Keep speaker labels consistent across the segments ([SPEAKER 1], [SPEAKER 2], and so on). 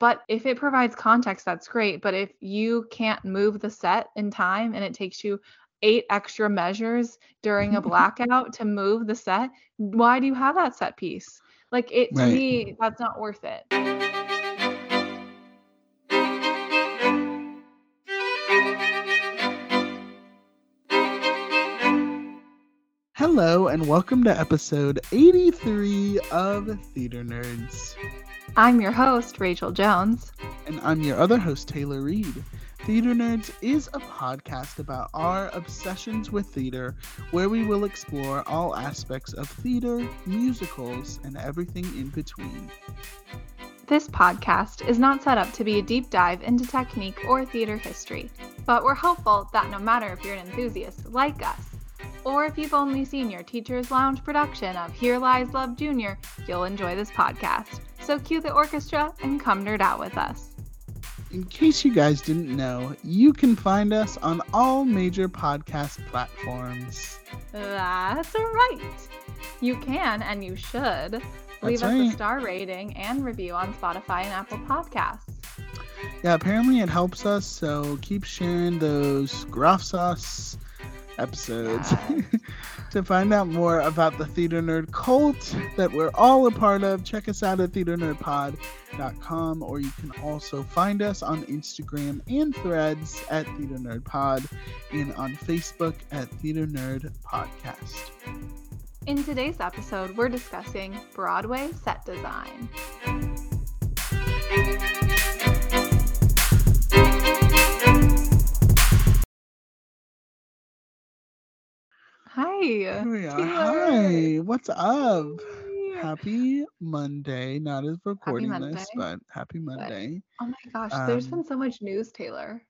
[SPEAKER 1] But if it provides context, that's great. But if you can't move the set in time and it takes you eight extra measures during a blackout to move the set, why do you have that set piece? Like it to
[SPEAKER 2] Right.
[SPEAKER 1] me, that's not worth it.
[SPEAKER 2] Hello, and welcome to episode 83 of Theater Nerds.
[SPEAKER 1] I'm your host, Rachel Jones.
[SPEAKER 2] And I'm your other host, Taylor Reed. Theater Nerds is a podcast about our obsessions with theater, where we will explore all aspects of theater, musicals, and everything in between.
[SPEAKER 1] This podcast is not set up to be a deep dive into technique or theater history, but we're hopeful that no matter if you're an enthusiast like us, or if you've only seen your Teacher's Lounge production of Here Lies Love Jr., you'll enjoy this podcast. So cue the orchestra and come nerd out with us.
[SPEAKER 2] In case you guys didn't know, you can find us on all major podcast platforms.
[SPEAKER 1] That's right. You can and you should leave
[SPEAKER 2] That's
[SPEAKER 1] us a star rating and review on Spotify and Apple Podcasts.
[SPEAKER 2] Yeah, apparently it helps us, so keep sharing those Gruff Sauce episodes to find out more about the Theater Nerd cult that we're all a part of. Check us out at theaternerdpod.com, or you can also find us on Instagram and threads at Theater Nerd Pod and on Facebook at Theater Nerd Podcast.
[SPEAKER 1] In today's episode, we're discussing Broadway set design. Hi.
[SPEAKER 2] Here we are.
[SPEAKER 1] Taylor.
[SPEAKER 2] Hi, what's up? Happy Monday. Not as recording this, but happy Monday.
[SPEAKER 1] Oh my gosh, There's been so much news, Taylor.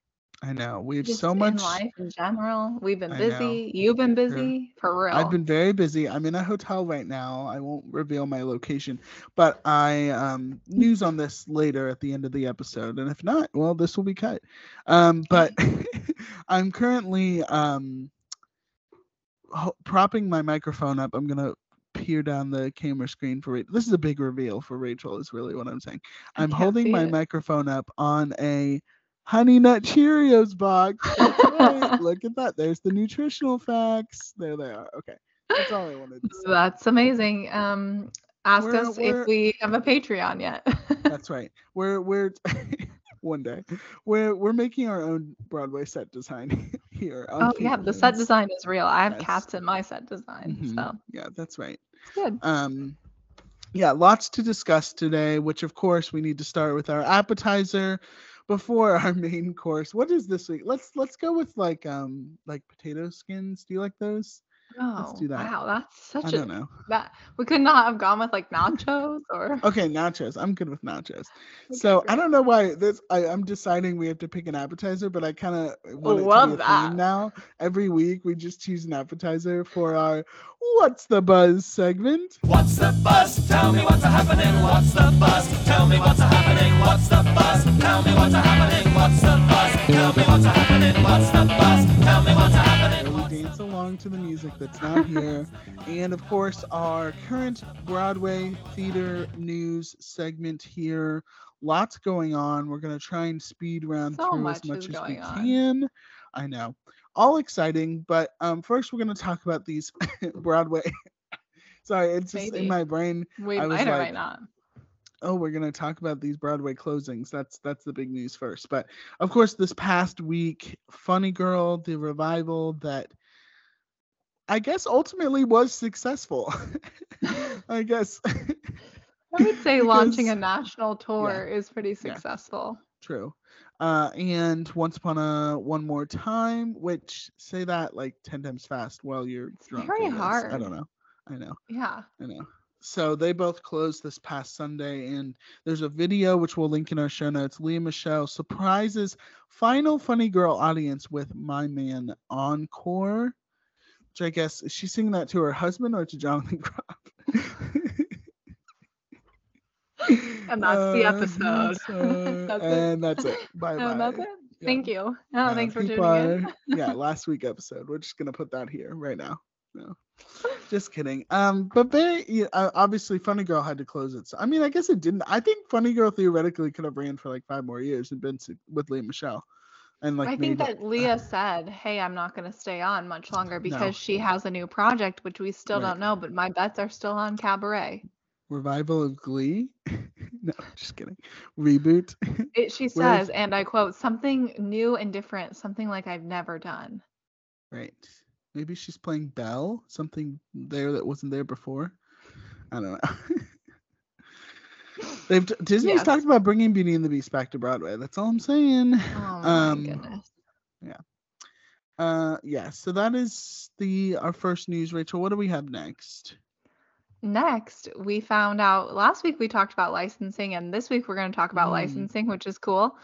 [SPEAKER 2] I know. We have
[SPEAKER 1] Just
[SPEAKER 2] so
[SPEAKER 1] in
[SPEAKER 2] much.
[SPEAKER 1] life in general. We've been
[SPEAKER 2] I know.
[SPEAKER 1] busy. You've been busy. For real.
[SPEAKER 2] I've been very busy. I'm in a hotel right now. I won't reveal my location, but I um news on this later at the end of the episode. And if not, well, this will be cut. Um, but I'm currently um ho- propping my microphone up. I'm gonna peer down the camera screen for Rachel. This is a big reveal for Rachel. Is really what I'm saying. I'm holding my
[SPEAKER 1] it.
[SPEAKER 2] microphone up on a Honey Nut Cheerios box. Right. Look at that. There's the nutritional facts. There they are. Okay. That's all I wanted to say.
[SPEAKER 1] That's amazing. Um, ask
[SPEAKER 2] We're-
[SPEAKER 1] us
[SPEAKER 2] we're-
[SPEAKER 1] if we have a Patreon yet.
[SPEAKER 2] That's right. We're we're one day. We're we're making our own Broadway set design here.
[SPEAKER 1] oh yeah, the set design is real. I have
[SPEAKER 2] Yes.
[SPEAKER 1] cats in my set design,
[SPEAKER 2] Mhm.
[SPEAKER 1] so
[SPEAKER 2] Yeah, that's right.
[SPEAKER 1] it's good.
[SPEAKER 2] Um yeah, lots to discuss today, which of course we need to start with our appetizer before our main course. What is this week? Let's let's go with like um like potato skins. Do you like those?
[SPEAKER 1] Oh,
[SPEAKER 2] do that.
[SPEAKER 1] wow, that's
[SPEAKER 2] I
[SPEAKER 1] such
[SPEAKER 2] don't
[SPEAKER 1] a
[SPEAKER 2] know.
[SPEAKER 1] that we could not have gone with like nachos or.
[SPEAKER 2] Okay, nachos. I'm good with nachos. So I don't know why this. I, I'm deciding we have to pick an appetizer, but I kind of want it
[SPEAKER 1] love
[SPEAKER 2] to be a
[SPEAKER 1] that.
[SPEAKER 2] theme now. Every week we just choose an appetizer for our "What's the Buzz" segment.
[SPEAKER 3] What's the buzz? Tell me what's happening. What's the buzz? Tell me what's happening. What's the buzz? Tell me what's happening. What's the buzz? Tell me what's a happening. What's the buzz? Tell me what's a happening.
[SPEAKER 2] where we dance along to the music that's not here, and of course our current Broadway theater news segment here. Lots going on. We're gonna try and speed round
[SPEAKER 1] So
[SPEAKER 2] through
[SPEAKER 1] much
[SPEAKER 2] as much as we
[SPEAKER 1] on.
[SPEAKER 2] can. I know. All exciting, but um, first we're gonna talk about these Broadway. Sorry, it's just in my brain.
[SPEAKER 1] We
[SPEAKER 2] I was
[SPEAKER 1] might or
[SPEAKER 2] like,
[SPEAKER 1] might not.
[SPEAKER 2] Oh we're going to talk about these broadway closings. That's that's the big news first. But of course this past week funny girl the revival that i guess ultimately was successful i guess.
[SPEAKER 1] I would say launching a national tour is pretty successful.
[SPEAKER 2] true. Uh and once upon a one more time which say that like 10 times fast while you're drunk
[SPEAKER 1] very
[SPEAKER 2] guess. i don't know. I know.
[SPEAKER 1] Yeah.
[SPEAKER 2] I know. So they both closed this past Sunday, and there's a video which we'll link in our show notes. Lea Michele surprises final Funny Girl audience with My Man Encore, which I guess is she singing that to her husband or to Jonathan Groff?
[SPEAKER 1] And that's the episode.
[SPEAKER 2] uh,
[SPEAKER 1] That's it.
[SPEAKER 2] and that's it. Bye bye.
[SPEAKER 1] That's it. Thank you. Oh,
[SPEAKER 2] Uh,
[SPEAKER 1] thanks for tuning in.
[SPEAKER 2] yeah, last week episode. We're just gonna put that here right now. No. Just kidding. Um, but very yeah, uh, obviously, Funny Girl had to close it. So, I mean, I guess it didn't. I think Funny Girl theoretically could have ran for like five more years and been with Lea Michele, and like
[SPEAKER 1] I think
[SPEAKER 2] made it-
[SPEAKER 1] that Lea said, "Hey, I'm not going to stay on much longer because she has a new project, which we still
[SPEAKER 2] Right.
[SPEAKER 1] don't know. But my bets are still on Cabaret."
[SPEAKER 2] revival of Glee. no, just kidding. Reboot.
[SPEAKER 1] It, she
[SPEAKER 2] Where's-
[SPEAKER 1] says, and I quote, "Something new and different, something like I've never done."
[SPEAKER 2] right. Maybe she's playing Belle. Something there that wasn't there before. I don't know. They've Disney's
[SPEAKER 1] Yes.
[SPEAKER 2] talked about bringing Beauty and the Beast back to Broadway. That's all I'm saying.
[SPEAKER 1] Oh my
[SPEAKER 2] Um,
[SPEAKER 1] goodness.
[SPEAKER 2] Uh, yeah. So that is the our first news. Rachel, what do we have next?
[SPEAKER 1] Next, we found out last week we talked about licensing, and this week we're going to talk about
[SPEAKER 2] Mm.
[SPEAKER 1] licensing, which is cool.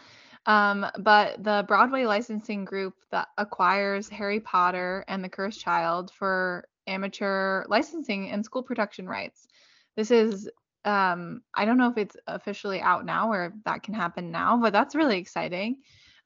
[SPEAKER 1] Um, but the Broadway licensing group that acquires Harry Potter and the Cursed Child for amateur licensing and school production rights. This is, um, I don't know if it's officially out now or if that can happen now, but that's really exciting.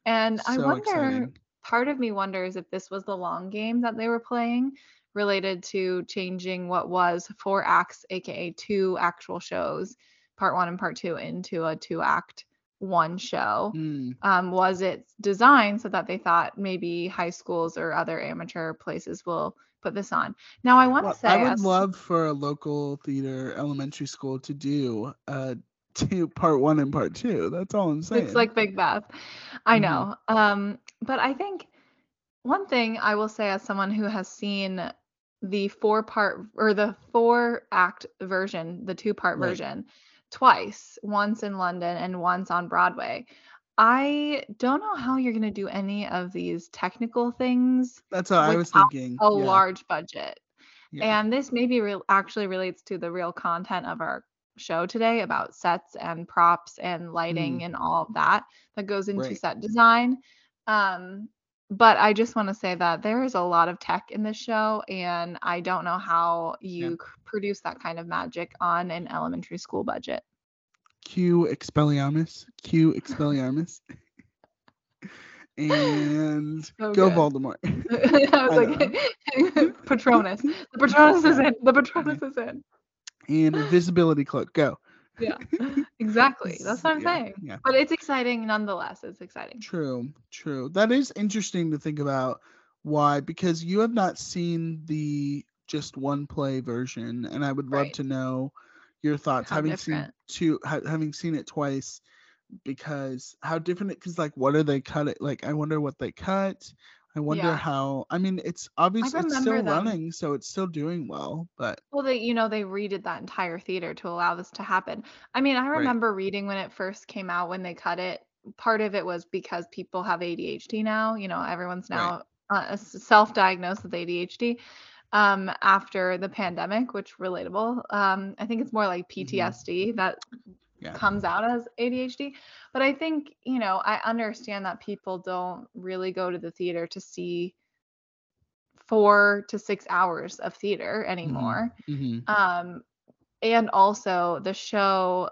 [SPEAKER 1] And I
[SPEAKER 2] So
[SPEAKER 1] wonder,
[SPEAKER 2] exciting.
[SPEAKER 1] part of me wonders if this was the long game that they were playing related to changing what was four acts, aka two actual shows, part one and part two, into a two act one show.
[SPEAKER 2] Mm,
[SPEAKER 1] Um, was it designed so that they thought maybe high schools or other amateur places will put this on? Now, I want to
[SPEAKER 2] well,
[SPEAKER 1] say,
[SPEAKER 2] I would
[SPEAKER 1] as-
[SPEAKER 2] love for a local theater elementary school to do uh two part one and part two. That's all I'm saying.
[SPEAKER 1] It's like Big Beth. I
[SPEAKER 2] Mhm.
[SPEAKER 1] know. Um, but I think one thing I will say as someone who has seen the four part or the four act version, the two part
[SPEAKER 2] Right.
[SPEAKER 1] version, twice, once in London and once on Broadway. I don't know how you're going to do any of these technical things
[SPEAKER 2] That's what I was thinking.
[SPEAKER 1] a
[SPEAKER 2] yeah,
[SPEAKER 1] large budget.
[SPEAKER 2] yeah.
[SPEAKER 1] And this maybe real actually relates to the real content of our show today about sets and props and lighting and all of that that goes into
[SPEAKER 2] Mm. Right.
[SPEAKER 1] set design. Um, but I just want to say that there is a lot of tech in this show, and I don't know how you c- produce that kind of magic on an elementary school budget.
[SPEAKER 2] Q Expelliarmus. Q Expelliarmus. and
[SPEAKER 1] So
[SPEAKER 2] go
[SPEAKER 1] good.
[SPEAKER 2] Voldemort.
[SPEAKER 1] I was like, Patronus. The Patronus is in. The Patronus is in.
[SPEAKER 2] and invisibility cloak. Go.
[SPEAKER 1] Yeah, exactly. That's what I'm
[SPEAKER 2] Yeah,
[SPEAKER 1] saying.
[SPEAKER 2] Yeah.
[SPEAKER 1] But it's exciting nonetheless. It's exciting.
[SPEAKER 2] True, true. That is interesting to think about why because you have not seen the just one play version and I would love
[SPEAKER 1] Right.
[SPEAKER 2] to know your thoughts
[SPEAKER 1] How
[SPEAKER 2] having
[SPEAKER 1] different.
[SPEAKER 2] seen two ha- having seen it twice because how different it cuz like what are they cut it like I wonder what they cut. I wonder
[SPEAKER 1] Yeah.
[SPEAKER 2] how I mean it's obviously it's still
[SPEAKER 1] them.
[SPEAKER 2] running so it's still doing well but
[SPEAKER 1] Well, they, you know, they redid that entire theater to allow this to happen. I mean, I remember reading when it first came out when they cut it. Part of it was because people have ADHD now. You know, everyone's
[SPEAKER 2] Right.
[SPEAKER 1] now uh, self-diagnosed with ADHD um, after the pandemic, which relatable. Um, I think it's more like PTSD that
[SPEAKER 2] Mm-hmm. Yeah.
[SPEAKER 1] comes out as ADHD. But I think, you know, I understand that people don't really go to the theater to see four to six hours of theater anymore.
[SPEAKER 2] mhm.
[SPEAKER 1] Um, and also the show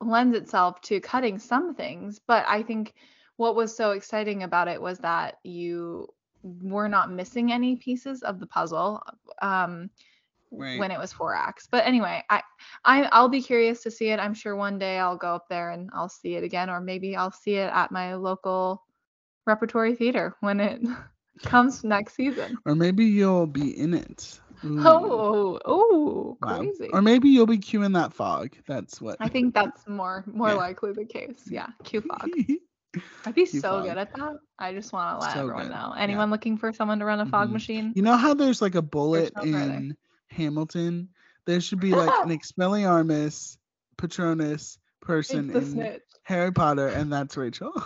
[SPEAKER 1] lends itself to cutting some things, but I think what was so exciting about it was that you were not missing any pieces of the puzzle um,
[SPEAKER 2] Right.
[SPEAKER 1] when it was four acts. But anyway, I, I I'll be curious to see it. I'm sure one day I'll go up there and I'll see it again, or maybe I'll see it at my local repertory theater when it comes next season.
[SPEAKER 2] or maybe you'll be in it. Ooh.
[SPEAKER 1] Oh, oh,
[SPEAKER 2] Wow.
[SPEAKER 1] crazy.
[SPEAKER 2] Or maybe you'll be queuing that fog. That's what.
[SPEAKER 1] I think that's more more
[SPEAKER 2] Yeah.
[SPEAKER 1] likely the case. Yeah, cue fog. I'd be
[SPEAKER 2] Q
[SPEAKER 1] so
[SPEAKER 2] fog.
[SPEAKER 1] good at that. I just want to let
[SPEAKER 2] So
[SPEAKER 1] everyone
[SPEAKER 2] good,
[SPEAKER 1] know.
[SPEAKER 2] yeah.
[SPEAKER 1] Anyone looking for someone to run a fog
[SPEAKER 2] Mhm.
[SPEAKER 1] machine?
[SPEAKER 2] you know how there's like a bullet in Hamilton? There should be like an Expelliarmus Patronus person in
[SPEAKER 1] snitch.
[SPEAKER 2] Harry Potter, and that's Rachel.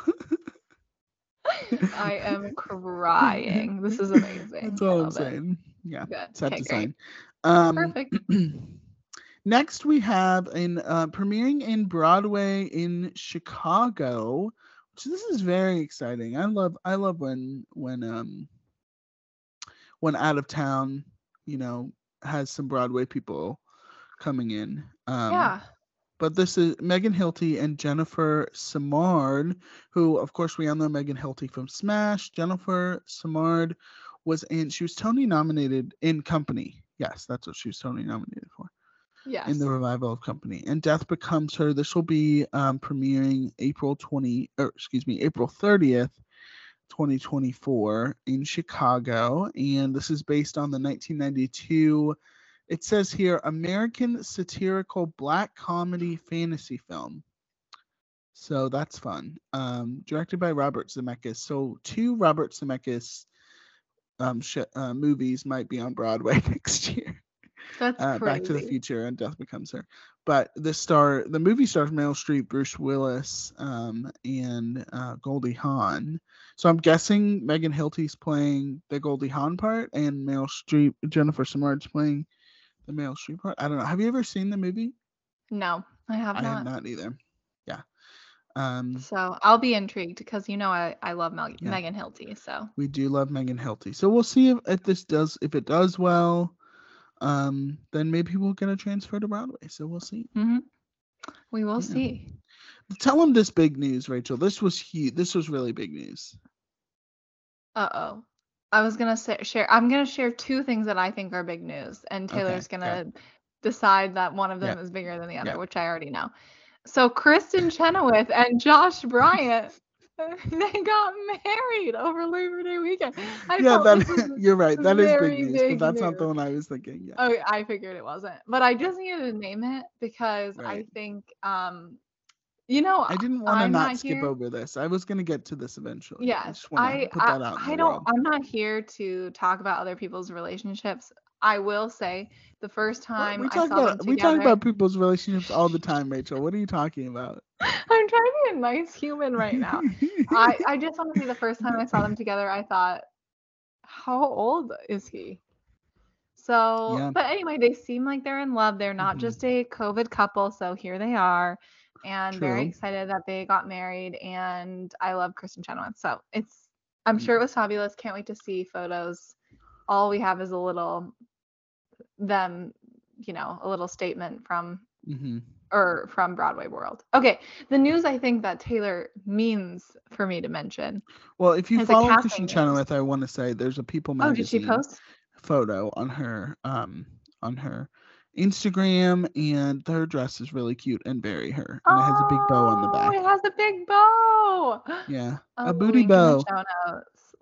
[SPEAKER 1] I am crying. This is amazing.
[SPEAKER 2] that's all I'm
[SPEAKER 1] it.
[SPEAKER 2] saying. Yeah,
[SPEAKER 1] Good.
[SPEAKER 2] set
[SPEAKER 1] Okay,
[SPEAKER 2] design. Um,
[SPEAKER 1] Perfect.
[SPEAKER 2] Next, we have in uh, premiering in Broadway in Chicago. Which this is very exciting. I love I love when when um when out of town, you know, has some Broadway people coming in. Um,
[SPEAKER 1] yeah.
[SPEAKER 2] But this is Megan Hilty and Jennifer Simard, who, of course, we all know Megan Hilty from Smash. Jennifer Simard was in. She was Tony nominated in Company. Yes, that's what she was Tony nominated for
[SPEAKER 1] Yes.
[SPEAKER 2] in the revival of Company. And Death Becomes Her. This will be um, premiering April 20, or excuse me, April 30th, 2024 in Chicago. And this is based on the 1992, it says here, American satirical black comedy fantasy film. So that's fun. Um, directed by Robert Zemeckis. So two Robert Zemeckis um, sh- uh, movies might be on Broadway next year
[SPEAKER 1] That's
[SPEAKER 2] uh. Back to the Future and Death Becomes Her. But the star, the movie stars Meryl Streep, Bruce Willis, um, and uh, Goldie Hawn. So I'm guessing Megan Hilty's playing the Goldie Hawn part, and Meryl Streep, Jennifer Simard's playing the Meryl Streep part. I don't know. Have you ever seen the movie?
[SPEAKER 1] No, I have not.
[SPEAKER 2] I have not either. Yeah. Um,
[SPEAKER 1] So I'll be intrigued because you know I, I love Mel-
[SPEAKER 2] Yeah.
[SPEAKER 1] Megan Hilty. So
[SPEAKER 2] we do love Megan Hilty. So we'll see if, if this does if it does well. Um, then maybe we'll get a transfer to Broadway. So we'll see.
[SPEAKER 1] mhm. we will
[SPEAKER 2] Yeah.
[SPEAKER 1] see.
[SPEAKER 2] Tell them this big news, Rachel. This was huge. This was really big news.
[SPEAKER 1] Uh oh. I was gonna say, share. I'm gonna share two things that I think are big news, and Taylor's
[SPEAKER 2] yeah.
[SPEAKER 1] gonna decide that one of them
[SPEAKER 2] Yeah.
[SPEAKER 1] is bigger than the other,
[SPEAKER 2] Yeah.
[SPEAKER 1] which I already know. So Kristin Chenoweth and Josh Bryant, they got married over Labor Day weekend. I
[SPEAKER 2] yeah, that you're right. That is big news,
[SPEAKER 1] big
[SPEAKER 2] but that's not the one I was thinking. Yeah.
[SPEAKER 1] Oh, I figured it wasn't, but I just needed to name it because I think, um, you know,
[SPEAKER 2] I didn't want to not,
[SPEAKER 1] not
[SPEAKER 2] skip over this. I was gonna get to this eventually. I
[SPEAKER 1] Yes, I I,
[SPEAKER 2] out
[SPEAKER 1] I don't
[SPEAKER 2] world.
[SPEAKER 1] I'm not here to talk about other people's relationships. I will say the first time
[SPEAKER 2] we
[SPEAKER 1] I
[SPEAKER 2] talk
[SPEAKER 1] saw them
[SPEAKER 2] about we talk about people's relationships all the time, Rachel. What are you talking about?
[SPEAKER 1] I'm trying to be a nice human right now. I I just want to say the first time I saw them together, I thought, how old is he? So,
[SPEAKER 2] Yeah.
[SPEAKER 1] but anyway, they seem like they're in love. They're not
[SPEAKER 2] Mhm.
[SPEAKER 1] just a COVID couple, so here they are, and very excited that they got married. And I love Kristin Chenoweth, so it's I'm sure it was fabulous. Can't wait to see photos. All we have is a little them, you know, a little statement from
[SPEAKER 2] hmm
[SPEAKER 1] or from Broadway World. Okay, the news I think that Taylor means for me to mention.
[SPEAKER 2] Well, if you follow Kristin
[SPEAKER 1] news.
[SPEAKER 2] Chenoweth, I want to say there's a People magazine.
[SPEAKER 1] Oh, did she post?
[SPEAKER 2] photo on her um on her Instagram, and her dress is really cute and very her, and it has a big bow on the back. Oh.
[SPEAKER 1] It has a big bow.
[SPEAKER 2] Yeah,
[SPEAKER 1] Oh,
[SPEAKER 2] a booty bow.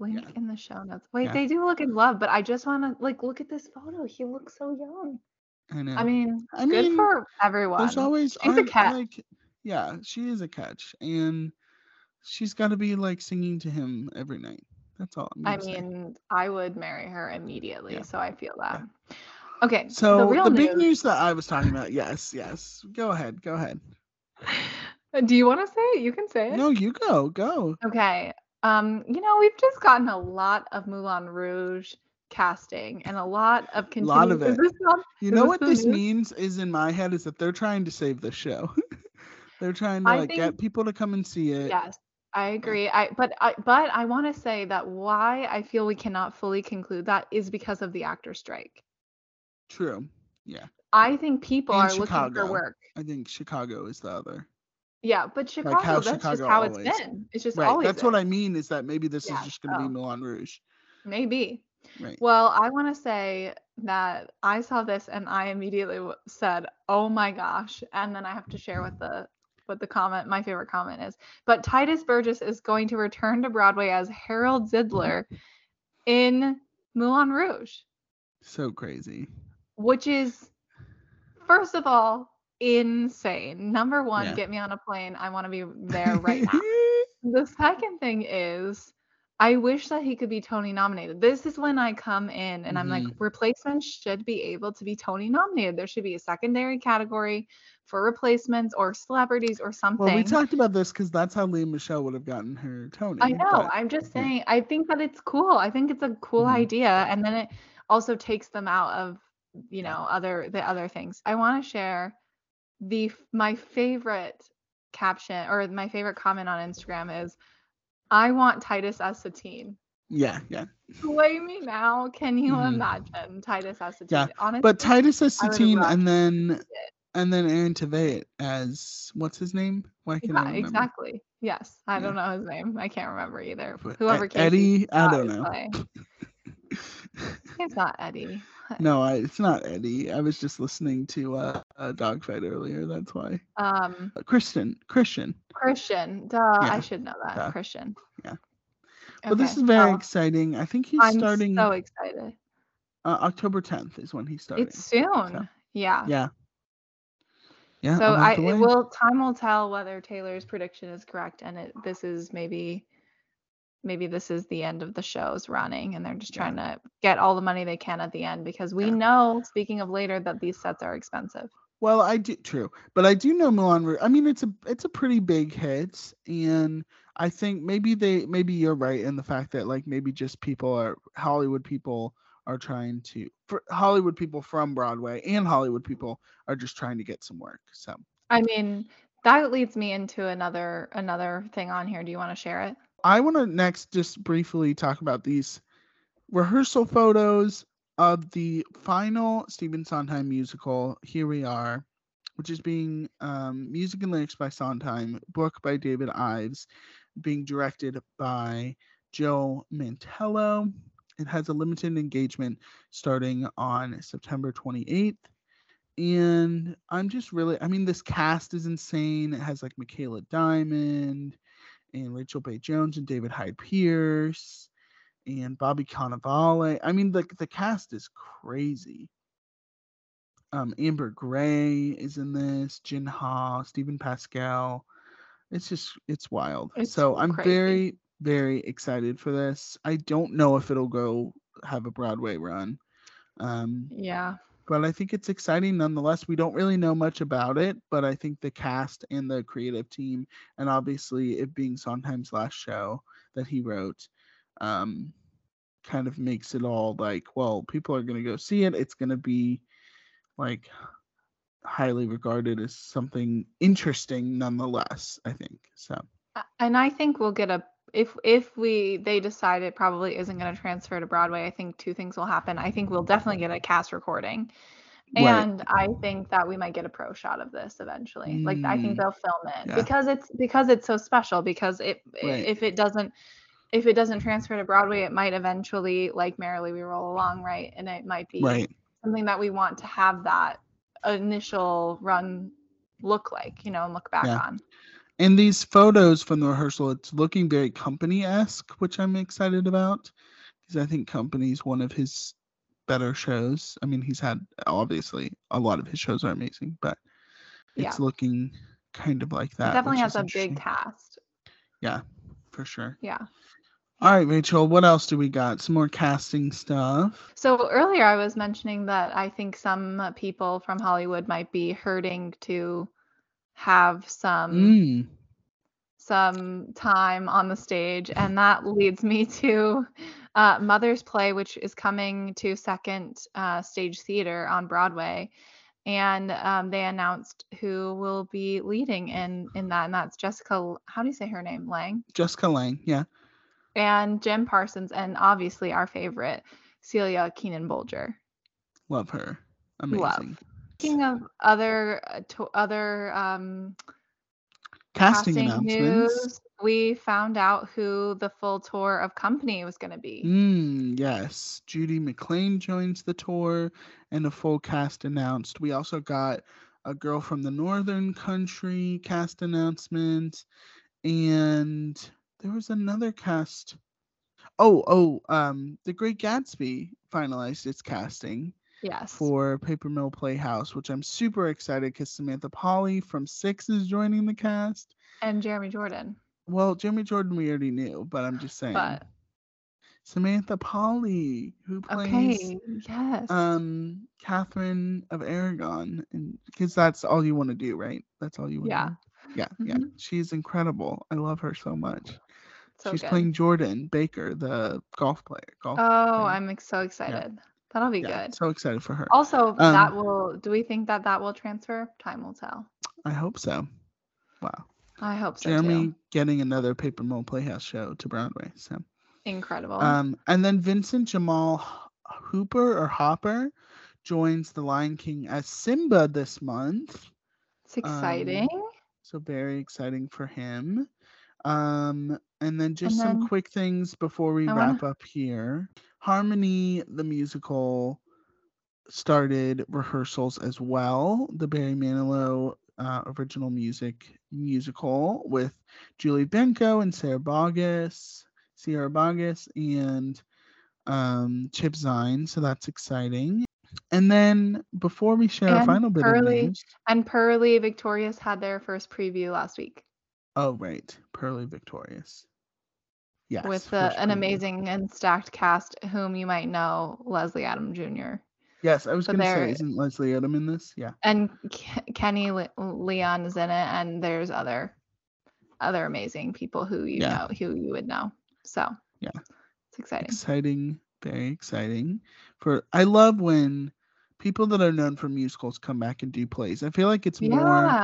[SPEAKER 1] In the show notes. Link
[SPEAKER 2] Yeah.
[SPEAKER 1] in the show notes. Wait,
[SPEAKER 2] Yeah.
[SPEAKER 1] they do look in love, but I just want to like look at this photo. He looks so young.
[SPEAKER 2] I know.
[SPEAKER 1] I mean,
[SPEAKER 2] I
[SPEAKER 1] good
[SPEAKER 2] mean,
[SPEAKER 1] for everyone.
[SPEAKER 2] There's always
[SPEAKER 1] She's a catch.
[SPEAKER 2] like yeah, she is a catch, and she's got to be like singing to him every night. That's all I'm
[SPEAKER 1] I
[SPEAKER 2] say.
[SPEAKER 1] mean, I would marry her immediately,
[SPEAKER 2] Yeah.
[SPEAKER 1] so I feel that. Okay,
[SPEAKER 2] So
[SPEAKER 1] the
[SPEAKER 2] the, big
[SPEAKER 1] news.
[SPEAKER 2] news that I was talking about, yes, yes. Go ahead, go ahead.
[SPEAKER 1] Do you want to say it? You can say it.
[SPEAKER 2] No, you go, go.
[SPEAKER 1] Okay. Um, you know, we've just gotten a lot of Moulin Rouge casting and a lot of
[SPEAKER 2] A lot of it.
[SPEAKER 1] not-
[SPEAKER 2] You know what this
[SPEAKER 1] news?
[SPEAKER 2] means is in my head is that they're trying to save the show. they're trying to
[SPEAKER 1] I
[SPEAKER 2] like
[SPEAKER 1] think-
[SPEAKER 2] get people to come and see it.
[SPEAKER 1] Yes, I agree. I but I but I want to say that why I feel we cannot fully conclude that is because of the actor strike.
[SPEAKER 2] True. Yeah.
[SPEAKER 1] I think people
[SPEAKER 2] And
[SPEAKER 1] are looking
[SPEAKER 2] Chicago.
[SPEAKER 1] for work.
[SPEAKER 2] I think Chicago is the other.
[SPEAKER 1] Yeah, but Chicago,
[SPEAKER 2] how
[SPEAKER 1] that's just how
[SPEAKER 2] always-
[SPEAKER 1] it's been. It's just
[SPEAKER 2] Right.
[SPEAKER 1] always
[SPEAKER 2] That's what
[SPEAKER 1] been.
[SPEAKER 2] I mean is that maybe this
[SPEAKER 1] Yeah,
[SPEAKER 2] is just going to
[SPEAKER 1] oh.
[SPEAKER 2] be Moulin Rouge.
[SPEAKER 1] Maybe.
[SPEAKER 2] Right.
[SPEAKER 1] Well, I want to say that I saw this and I immediately w- said, "Oh my gosh!" And then I have to share with the what the comment, my favorite comment is. But Tituss Burgess is going to return to Broadway as Harold Zidler in Moulin Rouge,
[SPEAKER 2] So crazy.
[SPEAKER 1] which is first of all insane. Number one,
[SPEAKER 2] Yeah.
[SPEAKER 1] get me on a plane. I want to be there right now. The second thing is, I wish that he could be Tony nominated. This is when I come in and I'm like,
[SPEAKER 2] Mhm.
[SPEAKER 1] replacements should be able to be Tony nominated. There should be a secondary category for replacements or celebrities or something.
[SPEAKER 2] well, we talked about this because that's how Lea Michele would have gotten her Tony.
[SPEAKER 1] I know.
[SPEAKER 2] but-
[SPEAKER 1] I'm just
[SPEAKER 2] yeah.
[SPEAKER 1] saying. I think that it's cool. I think it's a cool
[SPEAKER 2] Mhm.
[SPEAKER 1] idea, and then it also takes them out of you know other the other things. I want to share the my favorite caption or my favorite comment on Instagram is, "I want Tituss as Satine."
[SPEAKER 2] yeah, yeah.
[SPEAKER 1] Play me now. Can you
[SPEAKER 2] Mhm.
[SPEAKER 1] imagine Tituss as Satine?
[SPEAKER 2] Yeah,
[SPEAKER 1] Honestly,
[SPEAKER 2] But Tituss as Satine and then
[SPEAKER 1] it.
[SPEAKER 2] and then Aaron Tveit as what's his name? Why can I remember?
[SPEAKER 1] exactly. Yes, I
[SPEAKER 2] Yeah.
[SPEAKER 1] don't know his name. I can't remember either.
[SPEAKER 2] But,
[SPEAKER 1] Whoever Casey
[SPEAKER 2] Eddie, I don't know.
[SPEAKER 1] It's not Eddie.
[SPEAKER 2] no, I, it's not Eddie. I was just listening to uh, a dogfight earlier. That's why.
[SPEAKER 1] Um,
[SPEAKER 2] Uh, Christian, Christian.
[SPEAKER 1] Christian. Duh,
[SPEAKER 2] Yeah.
[SPEAKER 1] I should know that.
[SPEAKER 2] Duh.
[SPEAKER 1] Christian.
[SPEAKER 2] Yeah. Well, this is very
[SPEAKER 1] well,
[SPEAKER 2] exciting. I think he's
[SPEAKER 1] I'm
[SPEAKER 2] starting
[SPEAKER 1] so excited.
[SPEAKER 2] uh, October 10th is when he's starting.
[SPEAKER 1] It's soon. Yeah.
[SPEAKER 2] yeah. Yeah.
[SPEAKER 1] So I will time will tell whether Taylor's prediction is correct and it this is maybe maybe this is the end of the show's running and they're just
[SPEAKER 2] Yeah.
[SPEAKER 1] trying to get all the money they can at the end because we
[SPEAKER 2] Yeah.
[SPEAKER 1] know speaking of later that these sets are expensive.
[SPEAKER 2] Well, I do true, but I do know Milan. I mean, it's a it's a pretty big hit, and I think maybe they maybe you're right in the fact that like maybe just people are Hollywood people are trying to for Hollywood people from Broadway and Hollywood people are just trying to get some work. So
[SPEAKER 1] I mean, that leads me into another another thing on here. Do you want to share it?
[SPEAKER 2] I want to next just briefly talk about these rehearsal photos of the final Stephen Sondheim musical, Here We Are, which is being um, music and lyrics by Sondheim, book by David Ives, being directed by Joe Mantello. It has a limited engagement starting on September 28th. And I'm just really, I mean, this cast is insane. It has like Michaela Diamond and Rachel Bay Jones and David Hyde Pierce and Bobby Cannavale. I mean, the the cast is crazy. Um, Amber Gray is in this. Jin Ha, Steven Pasquale. It's just it's wild.
[SPEAKER 1] It's
[SPEAKER 2] so I'm
[SPEAKER 1] crazy.
[SPEAKER 2] very very excited for this. I don't know if it'll go have a Broadway run. Um,
[SPEAKER 1] Yeah.
[SPEAKER 2] But I think it's exciting nonetheless. We don't really know much about it, but I think the cast and the creative team, and obviously it being Sondheim's last show that he wrote, um, kind of makes it all like, well, people are gonna go see it. It's gonna be like highly regarded as something interesting nonetheless. I think so.
[SPEAKER 1] And I think we'll get a if if we they decide it probably isn't going to transfer to Broadway, I think two things will happen. I think we'll definitely get a cast recording.
[SPEAKER 2] Right.
[SPEAKER 1] And I think that we might get a pro shot of this eventually. Like I think
[SPEAKER 2] Mm,
[SPEAKER 1] they'll film it
[SPEAKER 2] yeah.
[SPEAKER 1] because it's because it's so special because it
[SPEAKER 2] Right.
[SPEAKER 1] if it doesn't if it doesn't transfer to Broadway, it might eventually like Merrily We Roll Along, right? And it might be
[SPEAKER 2] Right.
[SPEAKER 1] something that we want to have that initial run look like, you know, and look back
[SPEAKER 2] Yeah.
[SPEAKER 1] on.
[SPEAKER 2] And these photos from the rehearsal, it's looking very company esque, which I'm excited about because I think Company's one of his better shows. I mean, he's had obviously a lot of his shows are amazing, but it's
[SPEAKER 1] Yeah.
[SPEAKER 2] looking kind of like
[SPEAKER 1] It
[SPEAKER 2] that.
[SPEAKER 1] definitely has a big cast.
[SPEAKER 2] Yeah, for sure.
[SPEAKER 1] Yeah.
[SPEAKER 2] All right, Rachel, what else do we got? Some more casting stuff.
[SPEAKER 1] So earlier I was mentioning that I think some people from Hollywood might be hurting to have some
[SPEAKER 2] Mm,
[SPEAKER 1] some time on the stage and that leads me to uh, Mother's Play which is coming to second uh, stage theater on Broadway and um, they announced who will be leading in in that and that's Jessica how do you say her name Lange
[SPEAKER 2] Jessica Lange. Yeah,
[SPEAKER 1] and Jim Parsons and obviously our favorite Celia Keenan Bolger
[SPEAKER 2] love her.
[SPEAKER 1] Love. Speaking of other uh, to other um,
[SPEAKER 2] Casting,
[SPEAKER 1] casting
[SPEAKER 2] announcements.
[SPEAKER 1] news, we found out who the full tour of Company was going to be.
[SPEAKER 2] Mm, yes. Judy McLane joins the tour and a full cast announced. We also got a girl from the Northern Country cast announcement. And there was another cast. Oh, oh, um, The Great Gatsby finalized its casting
[SPEAKER 1] Yes.
[SPEAKER 2] for Paper Mill Playhouse, which I'm super excited because Samantha Pauly from Six is joining the cast.
[SPEAKER 1] and Jeremy Jordan.
[SPEAKER 2] Well, Jeremy Jordan we already knew, but I'm just saying.
[SPEAKER 1] But
[SPEAKER 2] Samantha Pauly, who plays
[SPEAKER 1] okay, yes.
[SPEAKER 2] um Catherine of Aragon, and because that's all you want to do, right? That's all you want.
[SPEAKER 1] Yeah.
[SPEAKER 2] do. yeah, yeah.
[SPEAKER 1] Mhm.
[SPEAKER 2] She's incredible. I love her so much.
[SPEAKER 1] so
[SPEAKER 2] She's
[SPEAKER 1] good.
[SPEAKER 2] playing Jordan Baker, the golf player. Golf
[SPEAKER 1] Oh,
[SPEAKER 2] player.
[SPEAKER 1] I'm so excited. That'll be
[SPEAKER 2] yeah,
[SPEAKER 1] good.
[SPEAKER 2] so excited for her.
[SPEAKER 1] Also, that
[SPEAKER 2] Um,
[SPEAKER 1] will. Do we think that that will transfer? Time will tell.
[SPEAKER 2] I hope so. Wow,
[SPEAKER 1] I hope so
[SPEAKER 2] Jeremy
[SPEAKER 1] too.
[SPEAKER 2] getting another Paper Mill Playhouse show to Broadway. So,
[SPEAKER 1] Incredible.
[SPEAKER 2] um, and then Vincent Jamal Hooper or Hopper joins The Lion King as Simba this month.
[SPEAKER 1] it's exciting.
[SPEAKER 2] So very exciting for him. Um, and then just some
[SPEAKER 1] then
[SPEAKER 2] quick things before we
[SPEAKER 1] I wanna-
[SPEAKER 2] wrap up here. Harmony the musical started rehearsals as well. The Barry Manilow uh, original music musical with Julie Benko and Sarah Boggess, Sierra Boggess, and um, Chip Zien. So that's exciting. And then before we share our final bit
[SPEAKER 1] Purlie.
[SPEAKER 2] of news,
[SPEAKER 1] And Purlie Victorious had their first preview last week
[SPEAKER 2] oh right, Purlie Victorious. Yes,
[SPEAKER 1] with the, an amazing and stacked cast, whom you might know, Leslie Odom Jr.
[SPEAKER 2] Yes, I was
[SPEAKER 1] So
[SPEAKER 2] gonna say, isn't Leslie Odom in this? Yeah.
[SPEAKER 1] and Ke- Kenny Le- Leon is in it, and there's other other amazing people who you
[SPEAKER 2] Yeah.
[SPEAKER 1] know who you would know. So
[SPEAKER 2] Yeah.
[SPEAKER 1] it's exciting.
[SPEAKER 2] exciting very exciting for i love when people that are known for musicals come back and do plays i feel like it's more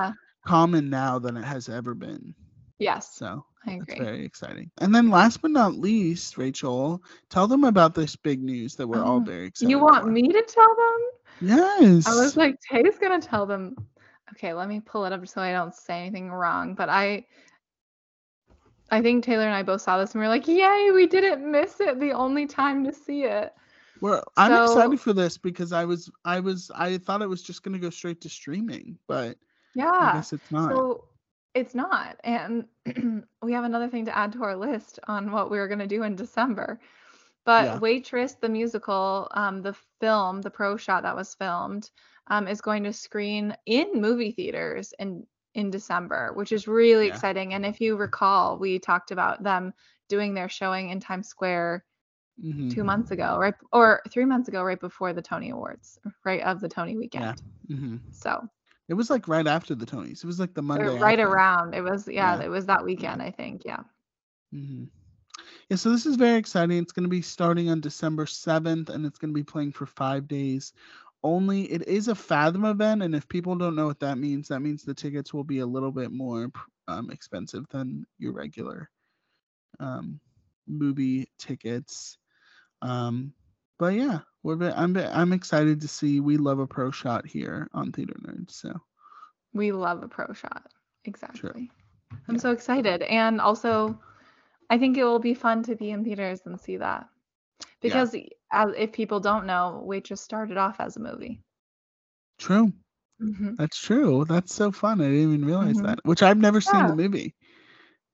[SPEAKER 2] common now than it has ever been
[SPEAKER 1] Yes,
[SPEAKER 2] so
[SPEAKER 1] I
[SPEAKER 2] that's very exciting and then last but not least rachel tell them about this big news that we're all
[SPEAKER 1] Oh,
[SPEAKER 2] very excited
[SPEAKER 1] You want
[SPEAKER 2] for.
[SPEAKER 1] me to tell them?
[SPEAKER 2] yes
[SPEAKER 1] I was like, Tay's gonna tell them. Okay, let me pull it up so I don't say anything wrong. But I, I think Taylor and I both saw this and we are like, yay, we didn't miss it. The only time to see it.
[SPEAKER 2] well i'm
[SPEAKER 1] so-
[SPEAKER 2] excited for this because i was i was i thought it was just to go straight to streaming but i
[SPEAKER 1] Yeah.
[SPEAKER 2] guess it's not
[SPEAKER 1] So it's not. And we have another thing to add to our list on what we were going to do in December. But
[SPEAKER 2] Yeah.
[SPEAKER 1] Waitress, the musical, um, the film, the pro shot that was filmed, um, is going to screen in movie theaters in in December, which is really
[SPEAKER 2] Yeah.
[SPEAKER 1] exciting. And if you recall, we talked about them doing their showing in Times Square
[SPEAKER 2] Mhm.
[SPEAKER 1] two months ago, right? Or three months ago, right before the Tony Awards, right of the Tony weekend.
[SPEAKER 2] Mhm.
[SPEAKER 1] So
[SPEAKER 2] it was like right after the tonys it was like the
[SPEAKER 1] or
[SPEAKER 2] monday
[SPEAKER 1] right
[SPEAKER 2] after.
[SPEAKER 1] around. It was yeah,
[SPEAKER 2] Yeah.
[SPEAKER 1] it was that weekend, I think. Yeah.
[SPEAKER 2] Mm-hmm. Yeah, so this is very exciting. It's going to be starting on December 7th and it's going to be playing for five days only. It is a Fathom event. And if people don't know what that means, that means the tickets will be a little bit more um, expensive than your regular um, movie tickets. Um, but yeah, we're I'm, I'm excited to see. We love a pro shot here on Theater Nerds. So
[SPEAKER 1] We love a pro shot. Exactly. I'm
[SPEAKER 2] Yeah.
[SPEAKER 1] so excited. And also, I think it will be fun to be in theaters and see that. Because as, if people don't know, we just started off as a movie.
[SPEAKER 2] true.
[SPEAKER 1] hmm
[SPEAKER 2] That's true. That's so fun. I didn't even realize
[SPEAKER 1] Mhm.
[SPEAKER 2] that, which I've never seen the movie.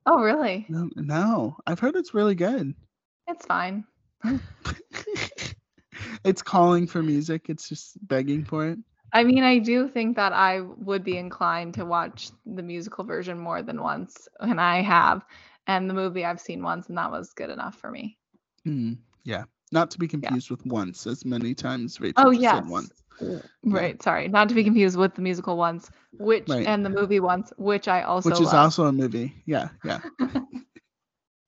[SPEAKER 1] Oh, really?
[SPEAKER 2] No, no, I've heard it's really good.
[SPEAKER 1] It's fine.
[SPEAKER 2] it's calling for music. It's just begging for it.
[SPEAKER 1] I mean, I do think that I would be inclined to watch the musical version more than once, and I have. And the movie I've seen once, and that was good enough for me.
[SPEAKER 2] Mm, yeah, not to be confused with once as many times Rachel
[SPEAKER 1] Oh, yes.
[SPEAKER 2] once.
[SPEAKER 1] Right. Sorry. Not to be confused with the musical once, which,
[SPEAKER 2] Right.
[SPEAKER 1] and the movie once, which I also
[SPEAKER 2] Which is
[SPEAKER 1] love.
[SPEAKER 2] also a movie. Yeah, yeah.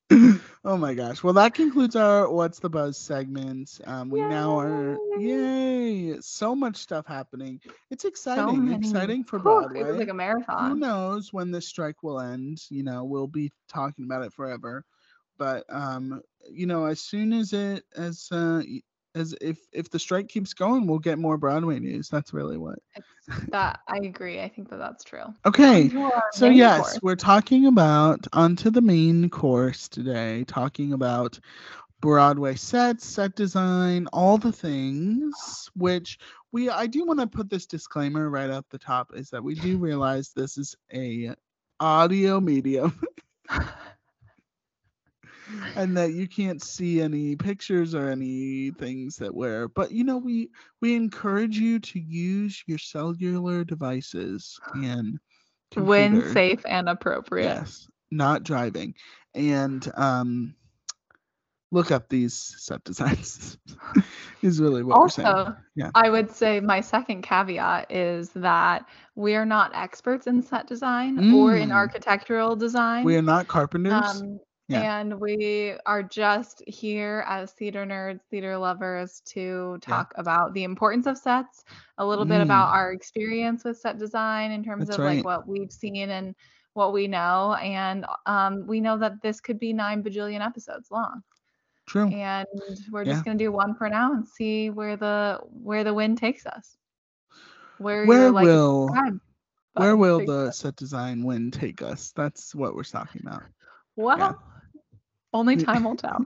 [SPEAKER 2] oh my gosh. Well, that concludes our What's the Buzz segment. Um, we now are yay! So much stuff happening. It's exciting.
[SPEAKER 1] many-
[SPEAKER 2] Exciting for Broadway.
[SPEAKER 1] It was like a marathon.
[SPEAKER 2] who knows when this strike will end you know we'll be talking about it forever but um you know as soon as it as uh as if if the strike keeps going we'll get more broadway news that's really what
[SPEAKER 1] that I agree. I think that that's true.
[SPEAKER 2] okay so yes
[SPEAKER 1] course.
[SPEAKER 2] we're talking about onto the main course today talking about broadway sets set design all the things which we i do want to put this disclaimer right up the top is that we do realize this is a audio medium and that you can't see any pictures or any things that we're but you know we we encourage you to use your cellular devices and
[SPEAKER 1] when safe and appropriate.
[SPEAKER 2] yes not driving and um look up these set designs is really what we're saying
[SPEAKER 1] Also,
[SPEAKER 2] Yeah.
[SPEAKER 1] I would say my second caveat is that we are not experts in set design or in
[SPEAKER 2] Mm.
[SPEAKER 1] architectural design.
[SPEAKER 2] we are not carpenters
[SPEAKER 1] Um,
[SPEAKER 2] Yeah.
[SPEAKER 1] And we are just here as theater nerds, theater lovers to talk about the importance of sets, a little bit about our experience with set design in terms
[SPEAKER 2] Mm. That's
[SPEAKER 1] of
[SPEAKER 2] right.
[SPEAKER 1] like what we've seen and what we know. And um, we know that this could be nine bajillion episodes long.
[SPEAKER 2] true
[SPEAKER 1] And we're
[SPEAKER 2] Yeah.
[SPEAKER 1] just gonna do one for now and see where the where the wind takes us. Where,
[SPEAKER 2] where
[SPEAKER 1] like
[SPEAKER 2] will where will the set design win take us that's what we're talking about
[SPEAKER 1] Well, only time will tell.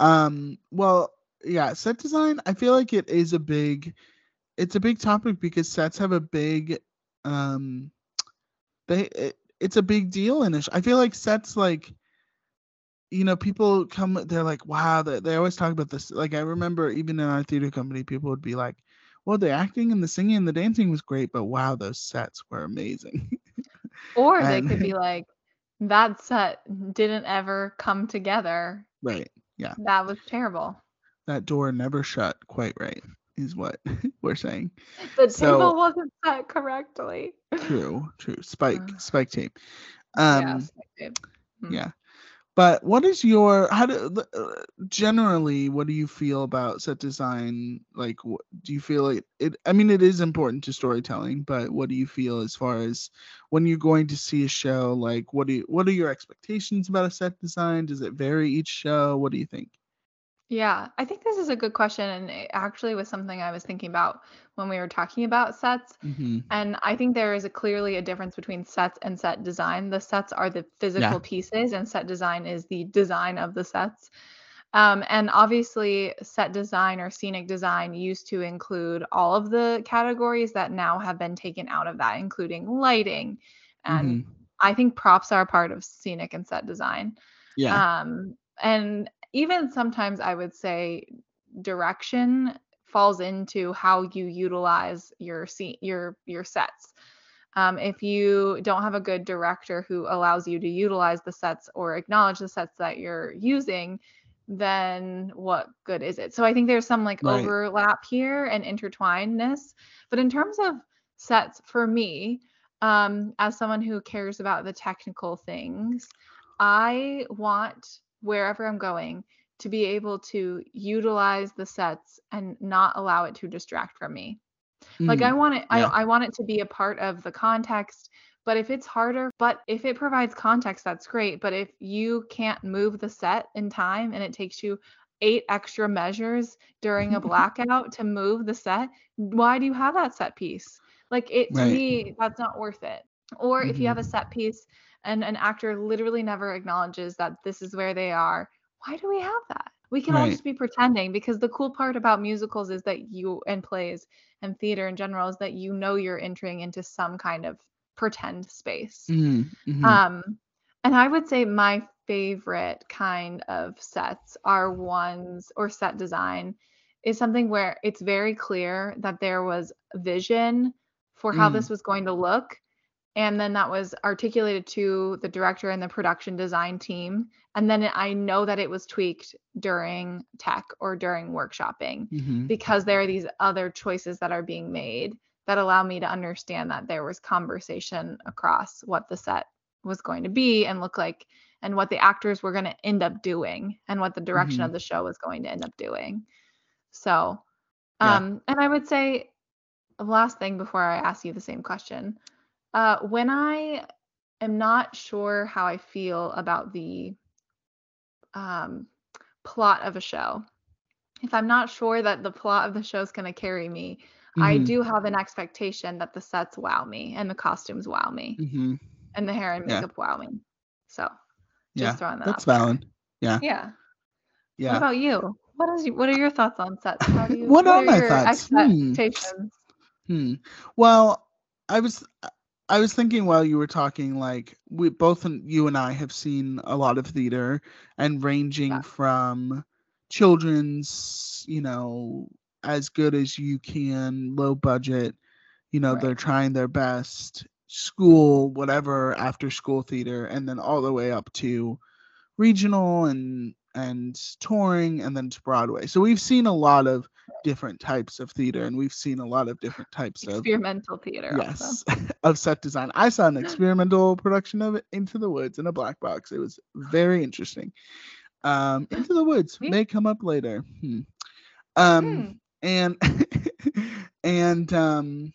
[SPEAKER 2] Um, well, yeah, set design, I feel like it is a big it's a big topic because sets have a big um they it, it's a big deal in it. I feel like sets like you know, people come they're like, wow, they, they always talk about this. Like I remember even in our theater company, people would be like, Well, the acting and the singing and the dancing was great, but wow, those sets were amazing.
[SPEAKER 1] Or they could be like, that set didn't ever come together.
[SPEAKER 2] right. Yeah.
[SPEAKER 1] That was terrible.
[SPEAKER 2] That door never shut quite right, is what we're saying.
[SPEAKER 1] The
[SPEAKER 2] So-
[SPEAKER 1] table wasn't set correctly.
[SPEAKER 2] True, true. Spike,
[SPEAKER 1] Uh,
[SPEAKER 2] spike tape. Um
[SPEAKER 1] yes, I did. Hmm.
[SPEAKER 2] yeah but what is your how do uh, generally what do you feel about set design? Like wh- do you feel like it i mean it is important to storytelling but what do you feel as far as when you're going to see a show? Like what do you what are your expectations about a set design? Does it vary each show? What do you think
[SPEAKER 1] Yeah, I think this is a good question, and it actually was something I was thinking about when we were talking about sets.
[SPEAKER 2] mm-hmm.
[SPEAKER 1] And I think there is a clearly a difference between sets and set design. The sets are the physical pieces, and set design is the design of the sets. Um, and obviously, set design or scenic design used to include all of the categories that now have been taken out of that, including lighting. And
[SPEAKER 2] Mm-hmm.
[SPEAKER 1] I think props are part of scenic and set design.
[SPEAKER 2] yeah
[SPEAKER 1] Um, and even sometimes I would say direction falls into how you utilize your se- your your sets. Um, if you don't have a good director who allows you to utilize the sets or acknowledge the sets that you're using, then what good is it? So I think there's some like
[SPEAKER 2] Right.
[SPEAKER 1] overlap here and intertwinedness. But in terms of sets, for me, um, as someone who cares about the technical things, I want wherever I'm going to be able to utilize the sets and not allow it to distract from me. Like I
[SPEAKER 2] Mhm.
[SPEAKER 1] want it I,
[SPEAKER 2] Yeah.
[SPEAKER 1] I want it to be a part of the context, but if it's harder, but if it provides context, that's great. But if you can't move the set in time and it takes you eight extra measures during a blackout to move the set, why do you have that set piece? Like it to
[SPEAKER 2] Right.
[SPEAKER 1] me, that's not worth it. Or if you have a
[SPEAKER 2] Mhm.
[SPEAKER 1] set piece and an actor literally never acknowledges that this is where they are, why do we have that? We can all
[SPEAKER 2] Right.
[SPEAKER 1] just be pretending because the cool part about musicals is that you and plays and theater in general is that you know you're entering into some kind of pretend space.
[SPEAKER 2] Mhm, mhm.
[SPEAKER 1] Um, and I would say my favorite kind of sets are ones or set design is something where it's very clear that there was vision for how
[SPEAKER 2] Mm.
[SPEAKER 1] this was going to look. And then that was articulated to the director and the production design team. And then I know that it was tweaked during tech or during workshopping
[SPEAKER 2] Mhm.
[SPEAKER 1] because there are these other choices that are being made that allow me to understand that there was conversation across what the set was going to be and look like and what the actors were going to end up doing and what the direction
[SPEAKER 2] Mhm.
[SPEAKER 1] of the show was going to end up doing. So,
[SPEAKER 2] Yeah.
[SPEAKER 1] um and I would say last thing before I ask you the same question. Uh when I am not sure how I feel about the um plot of a show. If I'm not sure that the plot of the show is going to carry me, I
[SPEAKER 2] Mhm.
[SPEAKER 1] do have an expectation that the sets wow me and the costumes wow me
[SPEAKER 2] Mhm.
[SPEAKER 1] and the hair and
[SPEAKER 2] Yeah.
[SPEAKER 1] makeup wow me. So, just
[SPEAKER 2] Yeah,
[SPEAKER 1] throwing that
[SPEAKER 2] that's
[SPEAKER 1] out there.
[SPEAKER 2] valid. Yeah.
[SPEAKER 1] Yeah.
[SPEAKER 2] Yeah.
[SPEAKER 1] What about you? What is you, what are your thoughts on sets? How do you
[SPEAKER 2] What are my
[SPEAKER 1] your
[SPEAKER 2] thoughts? Hmm. Hmm. Well, I was I was thinking while you were talking, like we both you and I have seen a lot of theater and ranging
[SPEAKER 1] Yeah.
[SPEAKER 2] from children's, you know, as good as you can, low budget, you know, they're trying their best, school, whatever, after school theater, and then all the way up to regional and and touring and then to Broadway. So we've seen a lot of different types of theater and we've seen a lot of different types of
[SPEAKER 1] Experimental theater. Also.
[SPEAKER 2] yes of set design. I saw an experimental production of it Into the Woods in a black box. It was very interesting. Um Into the Woods may come up later. Hmm. Um
[SPEAKER 1] Hmm.
[SPEAKER 2] and and um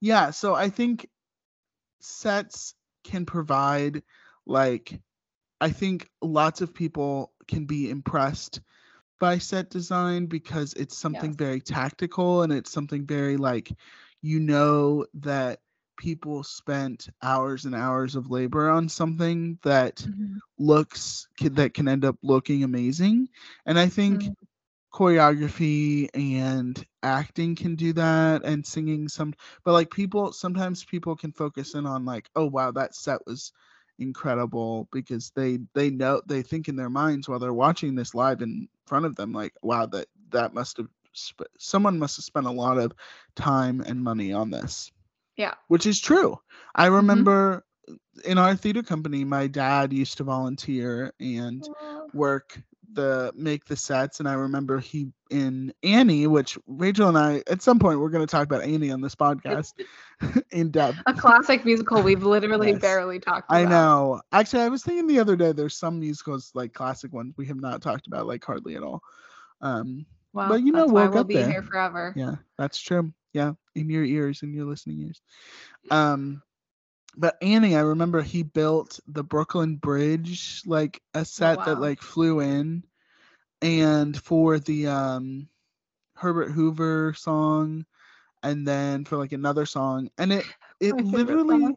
[SPEAKER 2] yeah, so I think sets can provide like I think lots of people can be impressed by set design because it's something
[SPEAKER 1] Yes.
[SPEAKER 2] very tactical and it's something very like you know that people spent hours and hours of labor on something that
[SPEAKER 1] Mhm.
[SPEAKER 2] looks that can end up looking amazing and i think
[SPEAKER 1] Mm.
[SPEAKER 2] choreography and acting can do that and singing some but like people sometimes people can focus in on like oh wow that set was incredible because they they know they think in their minds while they're watching this live in front of them like wow that that must have sp- someone must have spent a lot of time and money on this.
[SPEAKER 1] Yeah.
[SPEAKER 2] which is true. I mm-hmm. remember uh, in our theater company my dad used to volunteer and work the make the sets and i remember he in annie which rachel and i at some point we're going to talk about annie on this podcast in depth
[SPEAKER 1] A classic musical we've literally
[SPEAKER 2] Yes.
[SPEAKER 1] barely talked about.
[SPEAKER 2] i know actually i was thinking the other day there's some musicals like classic ones we have not talked about like hardly at all um
[SPEAKER 1] Well,
[SPEAKER 2] But you know we'll
[SPEAKER 1] we'll be
[SPEAKER 2] there.
[SPEAKER 1] here forever.
[SPEAKER 2] yeah that's true yeah in your ears in your listening ears um but annie i remember he built the brooklyn bridge like a set that
[SPEAKER 1] wow.
[SPEAKER 2] like flew in. And for the um herbert hoover song and then for like another song. And it it
[SPEAKER 1] My
[SPEAKER 2] literally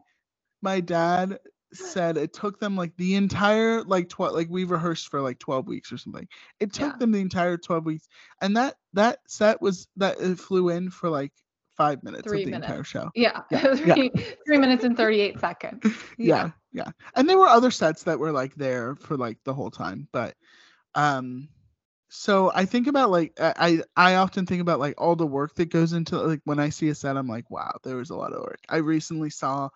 [SPEAKER 2] my dad said it took them like the entire like 12 like we rehearsed for like 12 weeks or something. It took
[SPEAKER 1] Yeah.
[SPEAKER 2] them the entire 12 weeks. And that that set was that it flew in for like five minutes
[SPEAKER 1] Three
[SPEAKER 2] of the
[SPEAKER 1] minutes.
[SPEAKER 2] entire show
[SPEAKER 1] Yeah.
[SPEAKER 2] Yeah, yeah.
[SPEAKER 1] three, three minutes and 38 seconds.
[SPEAKER 2] yeah yeah and there were other sets that were like there for like the whole time but um so i think about like i i I often think about like all the work that goes into like when i see a set i'm like wow there was a lot of work i recently saw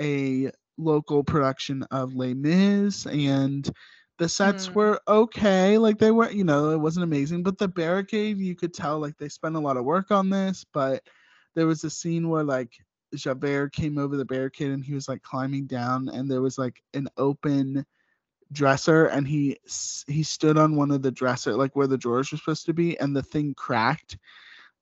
[SPEAKER 2] a local production of les mis and the sets
[SPEAKER 1] Mm.
[SPEAKER 2] were okay like they were you know it wasn't amazing but the barricade you could tell like they spent a lot of work on this but there was a scene where like Javert came over the barricade and he was like climbing down and there was like an open dresser and he he stood on one of the dresser like where the drawers were supposed to be and the thing cracked.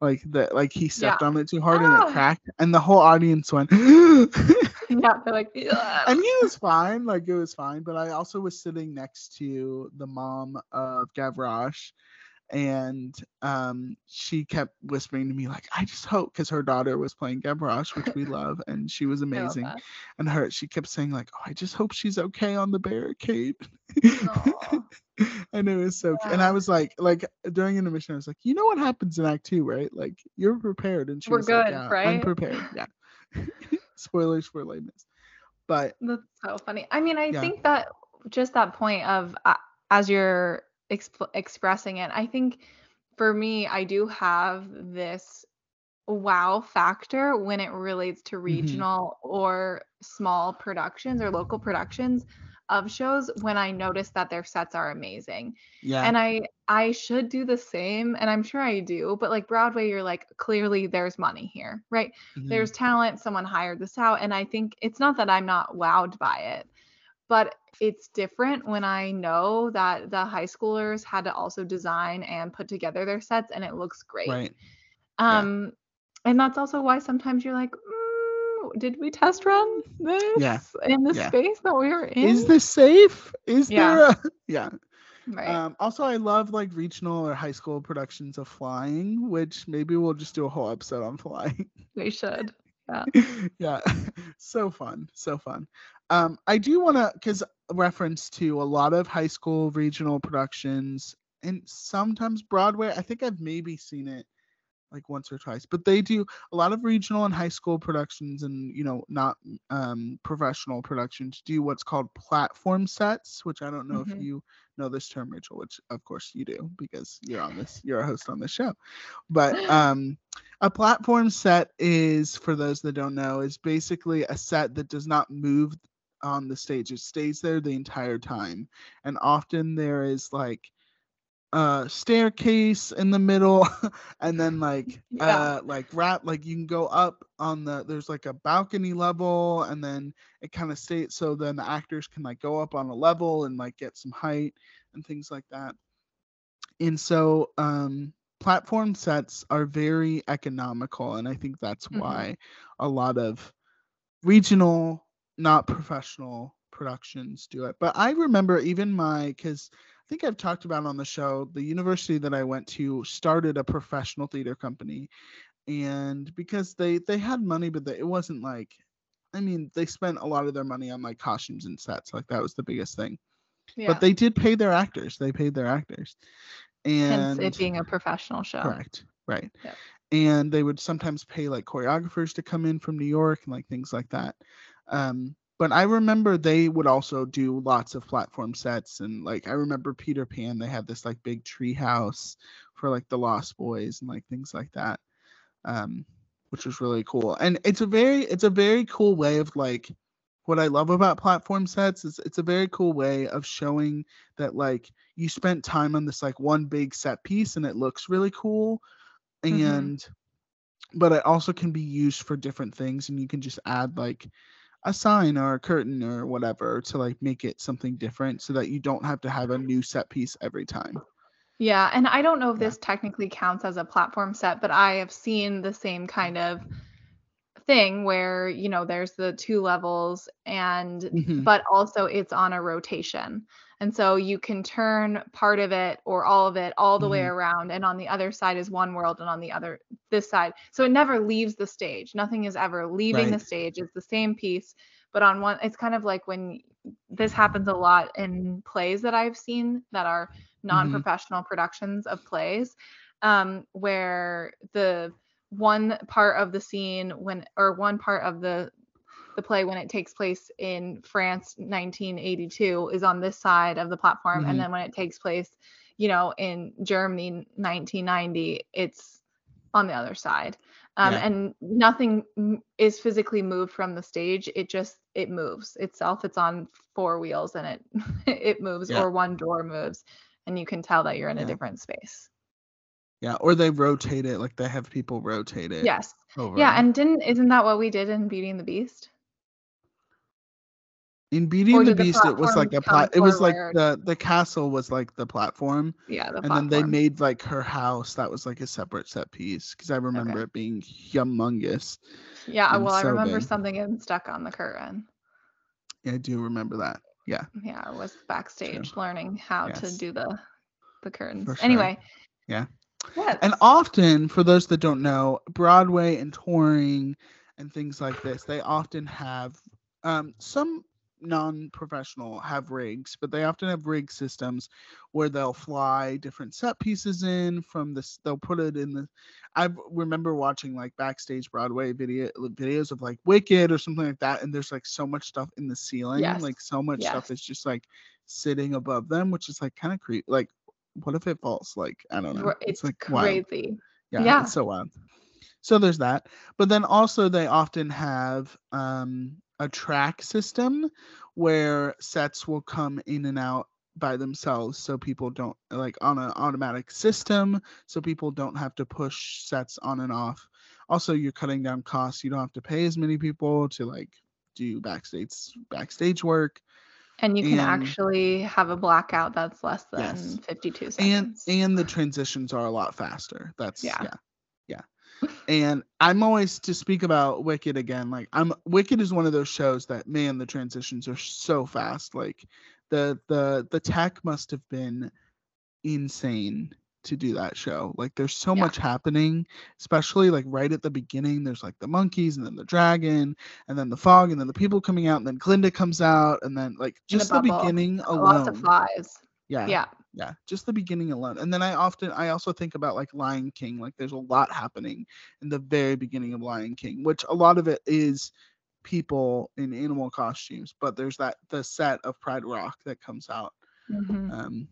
[SPEAKER 2] Like that like he stepped on it too hard and it oh. cracked and the whole audience went
[SPEAKER 1] Yeah. They're like,
[SPEAKER 2] and he was fine like it was fine but i also was sitting next to the mom of gavroche and um she kept whispering to me like i just hope because her daughter was playing gavroche which we love and she was amazing and her she kept saying like oh i just hope she's okay on the barricade. And it was so cu- and i was like like during intermission i was like you know what happens in act two right? Like you're prepared and she
[SPEAKER 1] We're
[SPEAKER 2] was like,
[SPEAKER 1] good,
[SPEAKER 2] yeah, i'm prepared yeah. Spoilers for Mis. but
[SPEAKER 1] That's so funny. I mean, I
[SPEAKER 2] Yeah.
[SPEAKER 1] think that just that point of uh, as you're exp- expressing it, I think for me, I do have this wow factor when it relates to
[SPEAKER 2] Mm-hmm.
[SPEAKER 1] regional or small productions or local productions of shows when I notice that their sets are amazing.
[SPEAKER 2] yeah
[SPEAKER 1] And I I should do the same and I'm sure I do, but like Broadway you're like clearly there's money here, right?
[SPEAKER 2] mhm,
[SPEAKER 1] there's talent someone hired this out and i think it's not that i'm not wowed by it but it's different when i know that the high schoolers had to also design and put together their sets and it looks great.
[SPEAKER 2] Right. Yeah.
[SPEAKER 1] um and that's also why sometimes you're like mm, did we test run this in the
[SPEAKER 2] yeah.
[SPEAKER 1] space that we were in?
[SPEAKER 2] is this safe? Is
[SPEAKER 1] Yeah.
[SPEAKER 2] there a yeah.
[SPEAKER 1] Right.
[SPEAKER 2] Um also i love like regional or high school productions of flying which maybe we'll just do a whole episode on flying.
[SPEAKER 1] We should.
[SPEAKER 2] Yeah. yeah. So fun. So fun um i do want to because reference to a lot of high school regional productions and sometimes broadway i think i've maybe seen it like once or twice but they do a lot of regional and high school productions and you know not um professional productions do what's called platform sets which i don't know if
[SPEAKER 1] Mhm.
[SPEAKER 2] you know this term rachel which of course you do because you're on this you're a host on this show but um a platform set is for those that don't know is basically a set that does not move on the stage it stays there the entire time and often there is like a staircase in the middle and then like
[SPEAKER 1] Yeah.
[SPEAKER 2] uh like wrap like you can go up on the there's like a balcony level and then it kind of stays so then the actors can like go up on a level and like get some height and things like that and so um platform sets are very economical and i think that's
[SPEAKER 1] Mhm.
[SPEAKER 2] why a lot of regional not professional productions do it but i remember even my because i think i've talked about on the show the university that i went to started a professional theater company and because they they had money but they, it wasn't like I mean, they spent a lot of their money on like costumes and sets. Like that was the biggest thing.
[SPEAKER 1] Yeah.
[SPEAKER 2] But they did pay their actors. They paid their actors.
[SPEAKER 1] Hence
[SPEAKER 2] And
[SPEAKER 1] it being a professional show.
[SPEAKER 2] correct. Right.
[SPEAKER 1] Yep.
[SPEAKER 2] And they would sometimes pay like choreographers to come in from New York and like things like that. Um, but I remember they would also do lots of platform sets and like I remember Peter Pan, they had this like big tree house for like the Lost Boys and like things like that. Um, which was really cool. And it's a very it's a very cool way of like what I love about platform sets is it's a very cool way of showing that like you spent time on this like one big set piece and it looks really cool
[SPEAKER 1] Mhm.
[SPEAKER 2] and but it also can be used for different things and you can just add like a sign or a curtain or whatever to like make it something different so that you don't have to have a new set piece every time.
[SPEAKER 1] Yeah, and I don't know if this technically counts as a platform set, but I have seen the same kind of thing where, you know, there's the two levels and
[SPEAKER 2] Mhm.
[SPEAKER 1] but also it's on a rotation. And so you can turn part of it or all of it all the way
[SPEAKER 2] Mhm.
[SPEAKER 1] around and on the other side is one world and on the other this side. So it never leaves the stage. Nothing is ever leaving the stage. It's the same piece, but on one it's kind of like when this happens a lot in plays that I've seen that are
[SPEAKER 2] Mm-hmm.
[SPEAKER 1] non-professional productions of plays um, where the one part of the scene when or one part of the the play when it takes place in France 1982 is on this side of the platform
[SPEAKER 2] Mhm.
[SPEAKER 1] and then when it takes place you know in Germany 1990 it's on the other side um,
[SPEAKER 2] Yeah.
[SPEAKER 1] and nothing is physically moved from the stage it just it moves itself it's on four wheels and it it moves
[SPEAKER 2] Yeah.
[SPEAKER 1] or one door moves and you can tell that you're in a different space
[SPEAKER 2] Yeah, or they rotate it like they have people rotate it.
[SPEAKER 1] yes
[SPEAKER 2] Over.
[SPEAKER 1] yeah and didn't isn't that what we did in Beauty and the Beast
[SPEAKER 2] in Beauty and the
[SPEAKER 1] the
[SPEAKER 2] Beast, it was like a
[SPEAKER 1] platform
[SPEAKER 2] plat. It was like the the castle was like the platform,
[SPEAKER 1] yeah the
[SPEAKER 2] and then they made like her house. That was like a separate set piece because I remember it being humongous.
[SPEAKER 1] yeah well I remember
[SPEAKER 2] big.
[SPEAKER 1] something getting stuck on the curtain
[SPEAKER 2] Yeah, I do remember that. Yeah,
[SPEAKER 1] yeah I was backstage learning how to do the the curtains
[SPEAKER 2] sure.
[SPEAKER 1] anyway
[SPEAKER 2] Yeah.
[SPEAKER 1] yes.
[SPEAKER 2] and often for those that don't know, Broadway and touring and things like this, they often have um, some non-professional have rigs, but they often have rig systems where they'll fly different set pieces in from this. They'll put it in the. I remember watching like backstage Broadway video videos of like Wicked or something like that, and there's like so much stuff in the ceiling,
[SPEAKER 1] Yes.
[SPEAKER 2] like so much stuff
[SPEAKER 1] Yes.
[SPEAKER 2] is just like sitting above them, which is like kind of creepy. Like, what if it falls? Like, I don't know.
[SPEAKER 1] Ri- it's
[SPEAKER 2] like wild.
[SPEAKER 1] crazy
[SPEAKER 2] Yeah,
[SPEAKER 1] Yeah.
[SPEAKER 2] it's so wild. So there's that. But then also they often have um, a track system where sets will come in and out by themselves so people don't like on an automatic system so people don't have to push sets on and off. Also you're cutting down costs. You don't have to pay as many people to like do backstage backstage work.
[SPEAKER 1] And you can
[SPEAKER 2] and-
[SPEAKER 1] actually have a blackout that's less than
[SPEAKER 2] Yes.
[SPEAKER 1] 52
[SPEAKER 2] and
[SPEAKER 1] seconds.
[SPEAKER 2] and the transitions are a lot faster. That's
[SPEAKER 1] yeah.
[SPEAKER 2] yeah, and i'm always to speak about wicked again like i'm wicked is one of those shows that man the transitions are so fast like the the the tech must have been insane to do that show like there's so
[SPEAKER 1] Yeah.
[SPEAKER 2] much happening especially like right at the beginning there's like the monkeys and then the dragon and then the fog and then the people coming out and then glinda comes out and then like
[SPEAKER 1] the
[SPEAKER 2] just the,
[SPEAKER 1] bubble.
[SPEAKER 2] beginning
[SPEAKER 1] lots
[SPEAKER 2] alone
[SPEAKER 1] of flies
[SPEAKER 2] yeah
[SPEAKER 1] yeah
[SPEAKER 2] yeah just the beginning alone and then i often i also think about like lion king like there's a lot happening in the very beginning of lion king which a lot of it is people in animal costumes but there's that the set of pride rock that comes out
[SPEAKER 1] Mhm.
[SPEAKER 2] um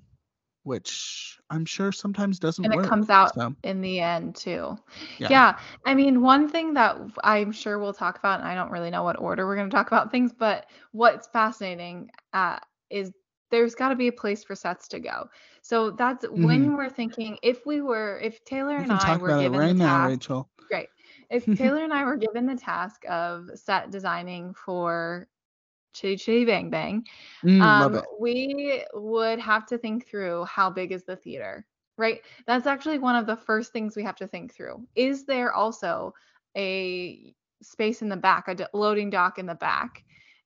[SPEAKER 2] which i'm sure sometimes doesn't
[SPEAKER 1] and
[SPEAKER 2] work
[SPEAKER 1] it comes out
[SPEAKER 2] so
[SPEAKER 1] in the end too
[SPEAKER 2] yeah,
[SPEAKER 1] yeah. i mean one thing that I'm sure we'll talk about and i don't really know what order we're going to talk about things but what's fascinating uh, is there's got to be a place for sets to go. So that's when we're thinking if we were if taylor
[SPEAKER 2] we
[SPEAKER 1] and i were given
[SPEAKER 2] right
[SPEAKER 1] the
[SPEAKER 2] now
[SPEAKER 1] task
[SPEAKER 2] rachel.
[SPEAKER 1] Great. If taylor and i were given the task of set designing for chitty chitty bang bang
[SPEAKER 2] Mm,
[SPEAKER 1] um, we would have to think through how big is the theater, right? That's actually one of the first things we have to think through. Is there also a space in the back, a loading dock in the back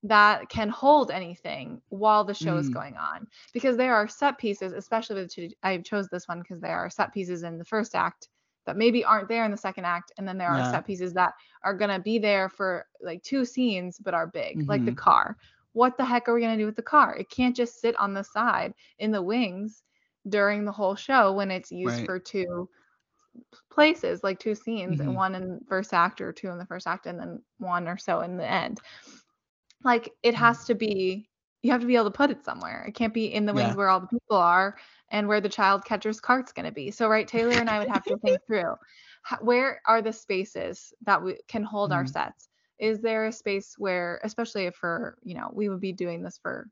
[SPEAKER 1] that can hold anything while the show is
[SPEAKER 2] Mm.
[SPEAKER 1] going on? Because there are set pieces, especially with I chose this one because there are set pieces in the first act that maybe aren't there in the second act and then there are
[SPEAKER 2] Yeah.
[SPEAKER 1] set pieces that are going to be there for like two scenes but are big like the
[SPEAKER 2] Mhm.
[SPEAKER 1] car what the heck are we going to do with the car it can't just sit on the side in the wings during the whole show when it's used
[SPEAKER 2] Right.
[SPEAKER 1] for two places like two scenes
[SPEAKER 2] Mhm.
[SPEAKER 1] and one in first act or two in the first act and then one or so in the end like it
[SPEAKER 2] Mm.
[SPEAKER 1] has to be you have to be able to put it somewhere it can't be in the wings
[SPEAKER 2] Yeah.
[SPEAKER 1] where all the people are and where the child catcher's cart's going to be so right taylor and i would have to think through where are the spaces that we can hold our
[SPEAKER 2] Mhm.
[SPEAKER 1] sets is there a space where especially if for you know we would be doing this for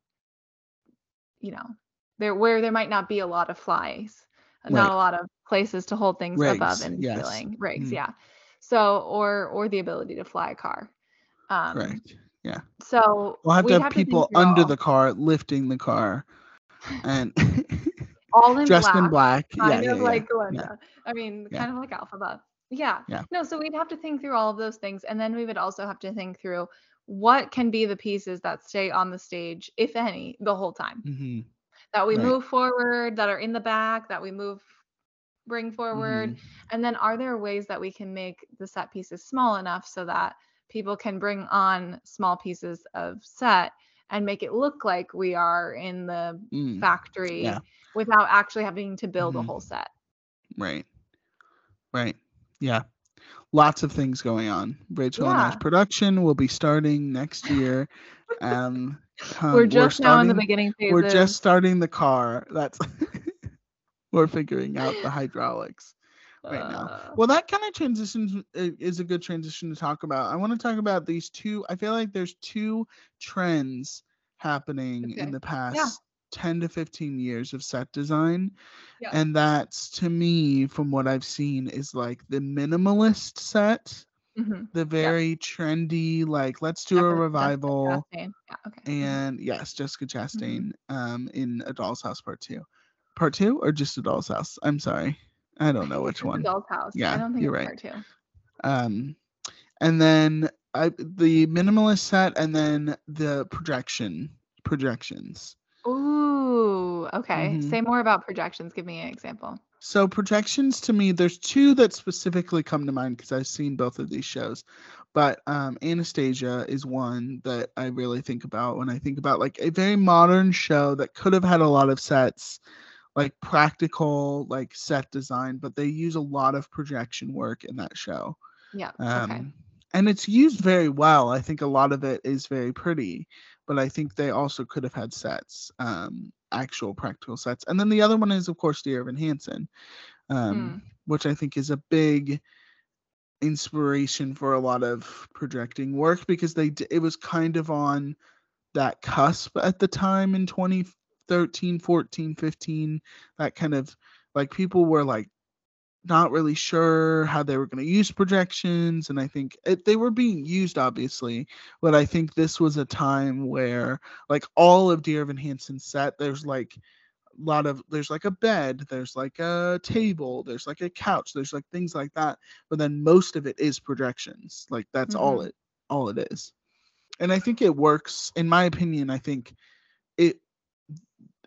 [SPEAKER 1] you know there where there might not be a lot of flies not a lot of places to hold things above and
[SPEAKER 2] yes.
[SPEAKER 1] ceiling rigs
[SPEAKER 2] Mhm.
[SPEAKER 1] yeah so or or the ability to fly a car um
[SPEAKER 2] Correct.
[SPEAKER 1] so
[SPEAKER 2] We'll have to have people
[SPEAKER 1] through
[SPEAKER 2] under
[SPEAKER 1] all-
[SPEAKER 2] the car lifting the car and
[SPEAKER 1] all in
[SPEAKER 2] dressed
[SPEAKER 1] black,
[SPEAKER 2] in black.
[SPEAKER 1] kind
[SPEAKER 2] yeah,
[SPEAKER 1] of
[SPEAKER 2] yeah,
[SPEAKER 1] like
[SPEAKER 2] yeah.
[SPEAKER 1] Glinda. I mean,
[SPEAKER 2] Yeah.
[SPEAKER 1] kind of like Elphaba. Yeah.
[SPEAKER 2] Yeah.
[SPEAKER 1] No, so we'd have to think through all of those things, and then we would also have to think through what can be the pieces that stay on the stage, if any, the whole time.
[SPEAKER 2] hmm
[SPEAKER 1] That we
[SPEAKER 2] Right.
[SPEAKER 1] move forward, that are in the back, that we move, bring forward,
[SPEAKER 2] Mhm.
[SPEAKER 1] and then are there ways that we can make the set pieces small enough so that people can bring on small pieces of set and make it look like we are in the
[SPEAKER 2] Mm,
[SPEAKER 1] factory
[SPEAKER 2] yeah.
[SPEAKER 1] without actually having to build
[SPEAKER 2] Mhm.
[SPEAKER 1] a whole set.
[SPEAKER 2] Right. Right. Yeah. Lots of things going on. Rachel and I's
[SPEAKER 1] Yeah.
[SPEAKER 2] production will be starting next year. Um,
[SPEAKER 1] we're
[SPEAKER 2] um,
[SPEAKER 1] just now in the beginning phases.
[SPEAKER 2] We're just starting the car. That's we're figuring out the hydraulics. Right now.
[SPEAKER 1] Uh,
[SPEAKER 2] Well, that kind of transitions uh, is a good transition to talk about. I want to talk about these two. I feel like there's two trends happening
[SPEAKER 1] Okay.
[SPEAKER 2] in the past 10 to 15 years of set design.
[SPEAKER 1] Yeah.
[SPEAKER 2] And that's to me, from what I've seen, is like the minimalist set,
[SPEAKER 1] mhm.
[SPEAKER 2] the very trendy, like let's do a revival.
[SPEAKER 1] Yeah, okay. mhm.
[SPEAKER 2] And yes, Jessica
[SPEAKER 1] Mm-hmm.
[SPEAKER 2] Chastain um, in A Doll's House Part Two. Part two or just A Doll's House? I'm sorry. I don't know which one.
[SPEAKER 1] Doll's house.
[SPEAKER 2] Yeah,
[SPEAKER 1] I don't think
[SPEAKER 2] you're
[SPEAKER 1] it's
[SPEAKER 2] right.
[SPEAKER 1] two.
[SPEAKER 2] um and then I, the minimalist set and then the projection projections
[SPEAKER 1] Ooh, okay.
[SPEAKER 2] Mhm.
[SPEAKER 1] Say more about projections. Give me an example.
[SPEAKER 2] so projections to me there's two that specifically come to mind because i've seen both of these shows but um anastasia is one that i really think about when i think about like a very modern show that could have had a lot of sets like practical like set design but they use a lot of projection work in that show
[SPEAKER 1] Yeah.
[SPEAKER 2] um,
[SPEAKER 1] okay.
[SPEAKER 2] and it's used very well. I think a lot of it is very pretty, but I think they also could have had sets, um, actual practical sets. And then the other one is, of course, Dear Evan Hansen, um, which I think is a big inspiration for a lot of projecting work because they it was kind of on that cusp at the time in 2013 14 15 that kind of like people were like not really sure how they were going to use projections and i think it, they were being used obviously but i think this was a time where like all of dear evan hansen's set there's like a lot of there's like a bed there's like a table there's like a couch there's like things like that but then most of it is projections like that's all
[SPEAKER 1] Mhm.
[SPEAKER 2] it all it is and i think it works in my opinion i think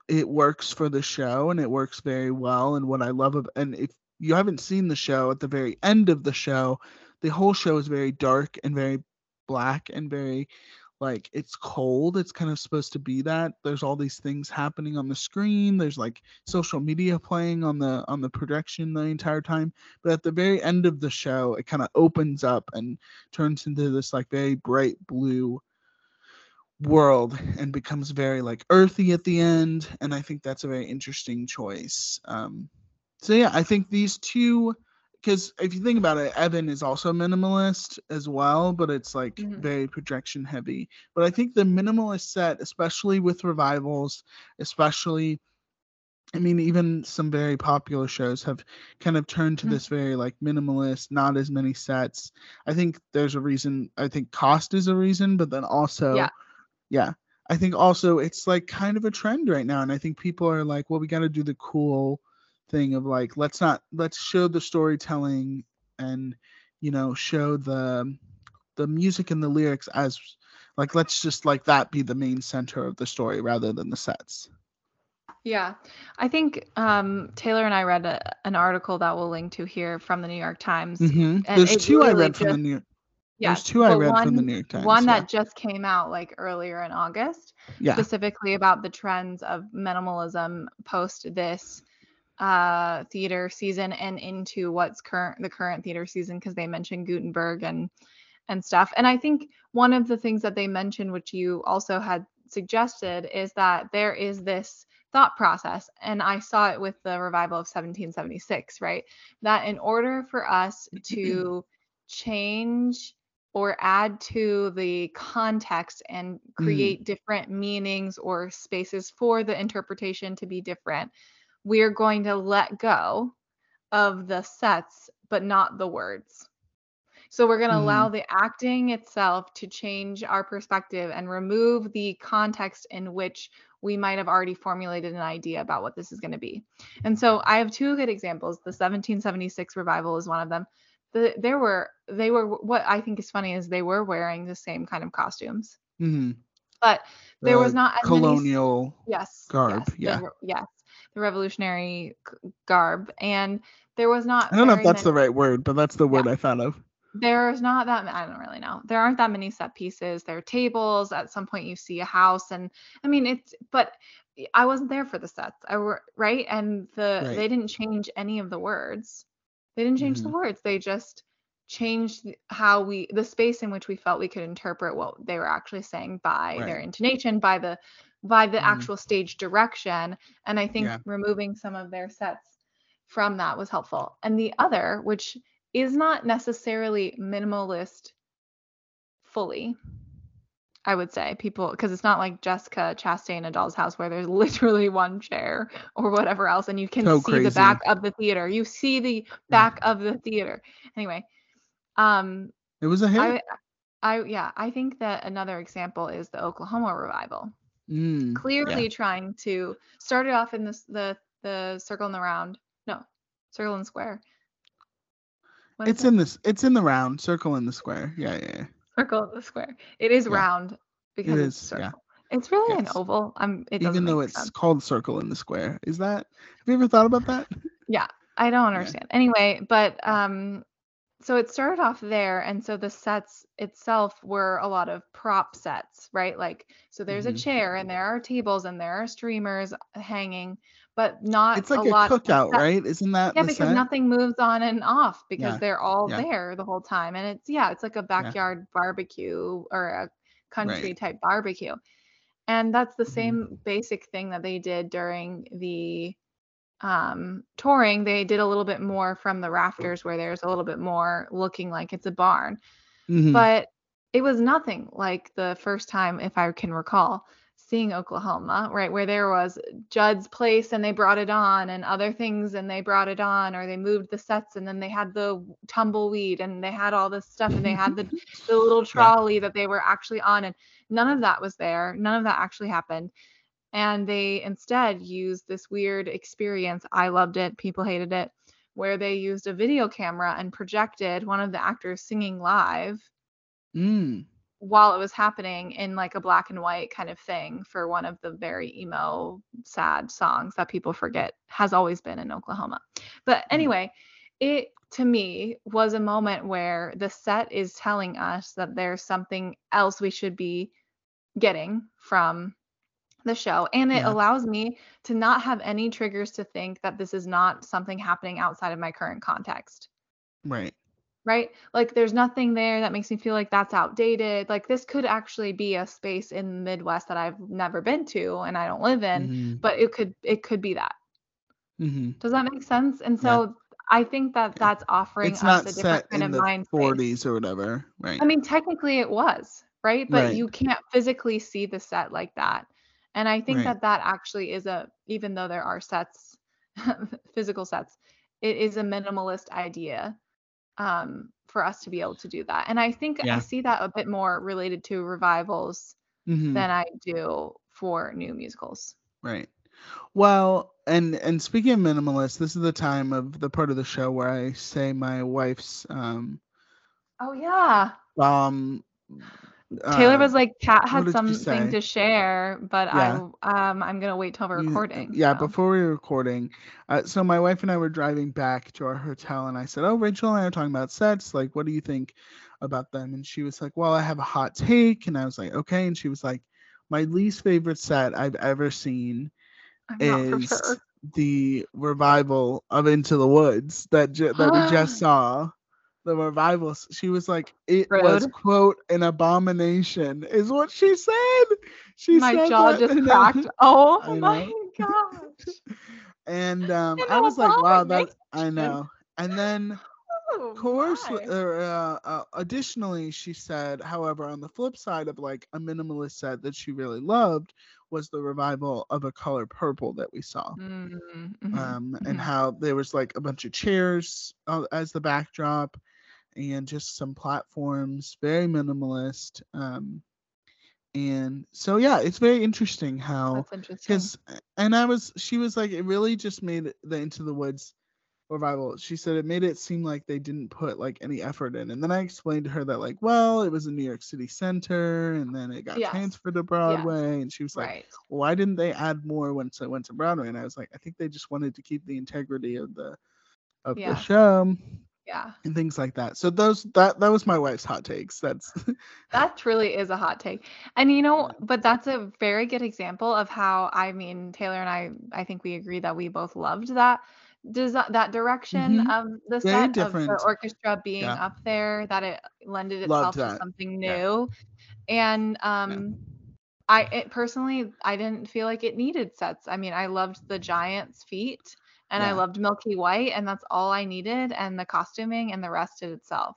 [SPEAKER 2] it works for the show and it works very well. And what i love about and if you haven't seen the show at the very end of the show the whole show is very dark and very black and very like it's cold. It's kind of supposed to be that. There's all these things happening on the screen. There's like social media playing on the on the projection the entire time. But at the very end of the show it kind of opens up and turns into this like very bright blue world and becomes very like earthy at the end and i think that's a very interesting choice um so yeah i think these two because if you think about it evan is also minimalist as well but it's like
[SPEAKER 1] Mhm.
[SPEAKER 2] very projection heavy but i think the minimalist set especially with revivals especially i mean even some very popular shows have kind of turned to
[SPEAKER 1] Mhm.
[SPEAKER 2] this very like minimalist not as many sets i think there's a reason i think cost is a reason but then also
[SPEAKER 1] Yeah.
[SPEAKER 2] Yeah i think also it's like kind of a trend right now and i think people are like well we got to do the cool thing of like let's not let's show the storytelling and you know show the the music and the lyrics as like let's just like that be the main center of the story rather than the sets
[SPEAKER 1] Yeah. I think um, Taylor and I read a, an article that we'll link to here from the New York Times.
[SPEAKER 2] hmm
[SPEAKER 1] And
[SPEAKER 2] There's two I
[SPEAKER 1] literally
[SPEAKER 2] read from the
[SPEAKER 1] just-
[SPEAKER 2] New.
[SPEAKER 1] Yeah.
[SPEAKER 2] There's two I read
[SPEAKER 1] one,
[SPEAKER 2] from the New York Times.
[SPEAKER 1] One
[SPEAKER 2] yeah.
[SPEAKER 1] that just came out like earlier in August,
[SPEAKER 2] yeah.
[SPEAKER 1] specifically about the trends of minimalism post this uh theater season and into what's current the current theater season because they mentioned Gutenberg and and stuff. And I think one of the things that they mentioned, which you also had suggested, is that there is this thought process. And I saw it with the revival of 1776, right? That in order for us to change or add to the context and mm. create different meanings or spaces for the interpretation to be different, we're going to let go of the sets, but not the words. So we're going to allow mm. the acting itself to change our perspective and remove the context in which we might have already formulated an idea about what this is going to be. And so I have two good examples. The 1776 revival is one of them. The, there were they were what I think is funny is they were wearing the same kind of costumes,
[SPEAKER 2] hmm
[SPEAKER 1] but there was not as many
[SPEAKER 2] colonial.
[SPEAKER 1] yes
[SPEAKER 2] garb,
[SPEAKER 1] yes,
[SPEAKER 2] yeah.
[SPEAKER 1] yes the revolutionary garb and there was not
[SPEAKER 2] I don't know if that's the right word, but that's the word I thought of.
[SPEAKER 1] there's not that I don't really know. There aren't that many set pieces. There are tables. At some point you see a house and I mean it's but I wasn't there for the sets. I were right and the
[SPEAKER 2] Right.
[SPEAKER 1] they didn't change any of the words. They didn't change the
[SPEAKER 2] Mhm.
[SPEAKER 1] words. They just changed how we the space in which we felt we could interpret what they were actually saying by their intonation, by the by the
[SPEAKER 2] Mhm.
[SPEAKER 1] actual stage direction. And I think
[SPEAKER 2] Yeah.
[SPEAKER 1] removing some of their sets from that was helpful. And the other, which is not necessarily minimalist fully, I would say people because it's not like Jessica Chastain a doll's house where there's literally one chair or whatever else and you can
[SPEAKER 2] So
[SPEAKER 1] see
[SPEAKER 2] crazy.
[SPEAKER 1] the back of the theater. You see the back of the theater. Anyway, um
[SPEAKER 2] It was a hit.
[SPEAKER 1] I I yeah, I think that another example is the Oklahoma revival
[SPEAKER 2] Mm,
[SPEAKER 1] clearly trying to start it off in this the the circle in the round no circle and square What
[SPEAKER 2] It's in this. It's in the round circle in the square. Yeah, yeah. yeah.
[SPEAKER 1] Circle of the square it is
[SPEAKER 2] Yeah.
[SPEAKER 1] round because it's
[SPEAKER 2] is, yeah.
[SPEAKER 1] circle it's really an
[SPEAKER 2] Yes.
[SPEAKER 1] oval um it
[SPEAKER 2] Even though it's
[SPEAKER 1] sense.
[SPEAKER 2] called circle in the square. Is that? Have you ever thought about that?
[SPEAKER 1] Yeah, I don't
[SPEAKER 2] Yeah.
[SPEAKER 1] understand anyway but um so it started off there and so the sets itself were a lot of prop sets right like so there's
[SPEAKER 2] Mhm.
[SPEAKER 1] a chair and there are tables and there are streamers hanging but not
[SPEAKER 2] It's like
[SPEAKER 1] a,
[SPEAKER 2] a,
[SPEAKER 1] lot
[SPEAKER 2] cookout, right? Isn't that
[SPEAKER 1] Yeah, because
[SPEAKER 2] set?
[SPEAKER 1] nothing moves on and off because
[SPEAKER 2] Yeah,
[SPEAKER 1] they're all
[SPEAKER 2] yeah.
[SPEAKER 1] there the whole time. And it's yeah, it's like a backyard barbecue or a country
[SPEAKER 2] Right.
[SPEAKER 1] type barbecue. And that's the
[SPEAKER 2] Mhm.
[SPEAKER 1] same basic thing that they did during the um touring. They did a little bit more from the rafters where there's a little bit more looking like it's a barn.
[SPEAKER 2] Mhm.
[SPEAKER 1] But it was nothing like the first time, if I can recall, seeing Oklahoma, right? Where there was Judd's place and they brought it on and other things and they brought it on, or they moved the sets and then they had the tumbleweed and they had all this stuff and they had the, the little trolley that they were actually on. And none of that was there. None of that actually happened. And they instead used this weird experience. I loved it. People hated it. Where they used a video camera and projected one of the actors singing live
[SPEAKER 2] Mm.
[SPEAKER 1] while it was happening in like a black and white kind of thing for one of the very emo sad songs that people forget has always been in Oklahoma. But anyway, it to me was a moment where the set is telling us that there's something else we should be getting from the show and it
[SPEAKER 2] Yeah.
[SPEAKER 1] allows me to not have any triggers to think that this is not something happening outside of my current context
[SPEAKER 2] Right.
[SPEAKER 1] right? Like there's nothing there that makes me feel like that's outdated. Like this could actually be a space in the Midwest that I've never been to and I don't live in,
[SPEAKER 2] Mhm.
[SPEAKER 1] but it could it could be that.
[SPEAKER 2] Mhm.
[SPEAKER 1] Does that make sense? And
[SPEAKER 2] Yeah.
[SPEAKER 1] so I think that that's offering
[SPEAKER 2] It's
[SPEAKER 1] us
[SPEAKER 2] not
[SPEAKER 1] a different
[SPEAKER 2] set
[SPEAKER 1] kind
[SPEAKER 2] in
[SPEAKER 1] of
[SPEAKER 2] the
[SPEAKER 1] mind space.
[SPEAKER 2] 40s or whatever. Right.
[SPEAKER 1] I mean, technically it was, right? But
[SPEAKER 2] Right.
[SPEAKER 1] you can't physically see the set like that. And I think
[SPEAKER 2] Right.
[SPEAKER 1] that that actually is a even though there are sets physical sets, it is a minimalist idea um for us to be able to do that. And I think
[SPEAKER 2] Yeah.
[SPEAKER 1] I see that a bit more related to revivals
[SPEAKER 2] Mhm.
[SPEAKER 1] than I do for new musicals.
[SPEAKER 2] Right. Well, and and speaking of minimalist, this is the time of the part of the show where I say my wife's um
[SPEAKER 1] Oh yeah.
[SPEAKER 2] um
[SPEAKER 1] Taylor
[SPEAKER 2] uh,
[SPEAKER 1] was like, Kat
[SPEAKER 2] what
[SPEAKER 1] had something to share, but
[SPEAKER 2] Yeah.
[SPEAKER 1] I um I'm gonna wait till we're recording.
[SPEAKER 2] Yeah,
[SPEAKER 1] so.
[SPEAKER 2] before we were recording. Uh, so my wife and I were driving back to our hotel, and I said, "Oh, Rachel and I are talking about sets. Like, what do you think about them?" And she was like, "Well, I have a hot take." And I was like, "Okay." And she was like, "My least favorite set I've ever seen
[SPEAKER 1] I'm
[SPEAKER 2] is the revival of Into the Woods that ju- that we just saw." The revival. She was like, "It was quote an abomination," is what she said. She
[SPEAKER 1] My
[SPEAKER 2] said
[SPEAKER 1] jaw just cracked. Oh
[SPEAKER 2] I
[SPEAKER 1] my gosh.
[SPEAKER 2] and um, I was like, wow, that I know. And then,
[SPEAKER 1] Oh,
[SPEAKER 2] of course,
[SPEAKER 1] my.
[SPEAKER 2] uh, uh, uh, additionally, she said, however, on the flip side of like a minimalist set that she really loved was the revival of a color purple that we saw.
[SPEAKER 1] Mm, mhm,
[SPEAKER 2] Um, and
[SPEAKER 1] mhm.
[SPEAKER 2] how there was like a bunch of chairs uh, as the backdrop and just some platforms, very minimalist. Um, and so, yeah, it's very interesting how because and i was she was like it really just made the into the woods revival she said it made it seem like they didn't put like any effort in and then i explained to her that like well it was in new york city center and then it got
[SPEAKER 1] Yes.
[SPEAKER 2] transferred to broadway and she was like
[SPEAKER 1] Right.
[SPEAKER 2] why didn't they add more once it went to broadway and i was like i think they just wanted to keep the integrity of the of
[SPEAKER 1] Yeah.
[SPEAKER 2] the show
[SPEAKER 1] Yeah.
[SPEAKER 2] and things like that so those that that was my wife's hot takes that's
[SPEAKER 1] That truly is a hot take. And you know, but that's a very good example of how I mean Taylor and I I think we agree that we both loved that does that direction
[SPEAKER 2] Mhm.
[SPEAKER 1] of the
[SPEAKER 2] Very
[SPEAKER 1] set of the orchestra being
[SPEAKER 2] Yeah.
[SPEAKER 1] up there that it lended itself to something
[SPEAKER 2] Yeah.
[SPEAKER 1] new. And um I it, personally I didn't feel like it needed sets. I mean, I loved the giant's feet and I loved Milky White and that's all I needed and the costuming and the rest did itself.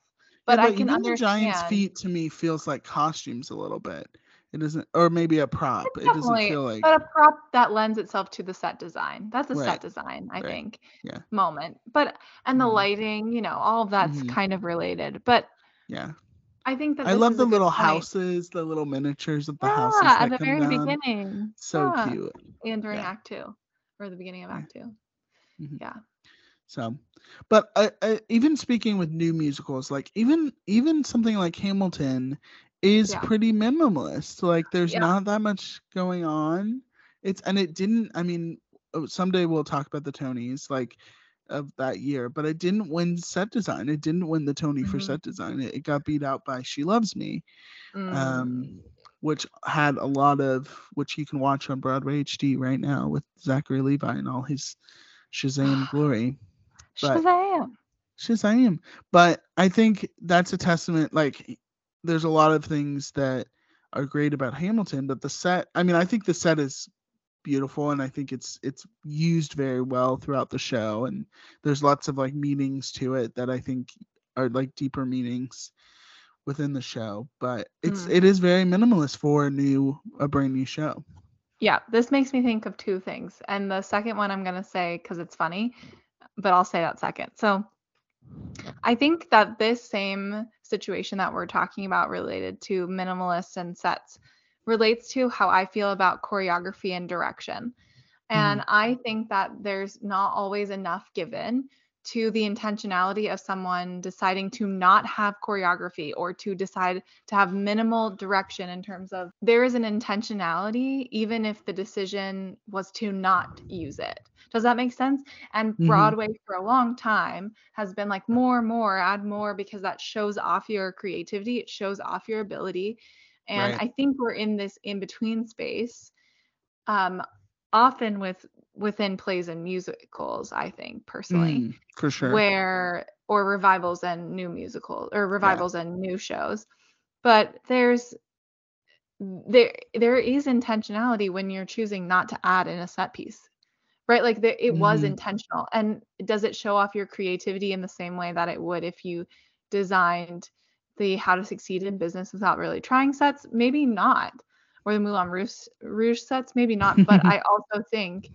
[SPEAKER 2] Yeah,
[SPEAKER 1] But I can
[SPEAKER 2] even
[SPEAKER 1] understand
[SPEAKER 2] the giant's feet to me feels like costumes a little bit. It doesn't, or maybe a prop. It doesn't feel like.
[SPEAKER 1] but a prop that lends itself to the set design. That's a
[SPEAKER 2] Right,
[SPEAKER 1] set design, I
[SPEAKER 2] right,
[SPEAKER 1] think.
[SPEAKER 2] yeah.
[SPEAKER 1] Moment. But and the
[SPEAKER 2] Mhm.
[SPEAKER 1] lighting, you know, all of that's
[SPEAKER 2] Mhm.
[SPEAKER 1] kind of related. But
[SPEAKER 2] Yeah,
[SPEAKER 1] I think that
[SPEAKER 2] I love the little houses, the little miniatures of the houses
[SPEAKER 1] Yeah,
[SPEAKER 2] that
[SPEAKER 1] at the very
[SPEAKER 2] down.
[SPEAKER 1] beginning.
[SPEAKER 2] So
[SPEAKER 1] Yeah,
[SPEAKER 2] cute.
[SPEAKER 1] And during
[SPEAKER 2] Yeah.
[SPEAKER 1] Act Two, or the beginning of
[SPEAKER 2] Yeah.
[SPEAKER 1] Act Two.
[SPEAKER 2] Mhm.
[SPEAKER 1] Yeah.
[SPEAKER 2] So, but I, I, even speaking with new musicals, like even even something like Hamilton is
[SPEAKER 1] Yeah.
[SPEAKER 2] pretty minimalist. Like there's
[SPEAKER 1] Yeah.
[SPEAKER 2] not that much going on. It's and it didn't. I mean, oh, someday we'll talk about the Tonys like of that year, but it didn't win set design. It didn't win the Tony for
[SPEAKER 1] Mhm.
[SPEAKER 2] set design. It, it got beat out by She Loves Me,
[SPEAKER 1] Mm.
[SPEAKER 2] um, which had a lot of which you can watch on Broadway HD right now with Zachary Levi and all his Shazam glory. but-
[SPEAKER 1] Shazam.
[SPEAKER 2] Shazam. But I think that's a testament. Like, there's a lot of things that are great about Hamilton, but the set. I mean, I think the set is beautiful, and I think it's it's used very well throughout the show. And there's lots of like meanings to it that I think are like deeper meanings within the show. But it's
[SPEAKER 1] Mm.
[SPEAKER 2] it is very minimalist for a new a brand new show.
[SPEAKER 1] Yeah, this makes me think of two things. And the second one I'm going to say because it's funny, but I'll say that second. So I think that this same situation that we're talking about related to minimalists and sets relates to how I feel about choreography and direction. And mm. I think that there's not always enough given to the intentionality of someone deciding to not have choreography or to decide to have minimal direction in terms of there is an intentionality even if the decision was to not use it. Does that make sense? And
[SPEAKER 2] Mhm.
[SPEAKER 1] Broadway for a long time has been like more, more, add more because that shows off your creativity, it shows off your ability. And
[SPEAKER 2] Right.
[SPEAKER 1] I think we're in this in between space um often with within plays and musicals, I think personally
[SPEAKER 2] Mm, for sure.
[SPEAKER 1] where or revivals and new musicals or revivals and new shows. But there's there there is intentionality when you're choosing not to add in a set piece right? Like there, it was
[SPEAKER 2] Mhm.
[SPEAKER 1] intentional. And does it show off your creativity in the same way that it would if you designed the how to succeed in business without really trying sets? Maybe not. Or the moulin rouge, rouge sets? Maybe not. But i also think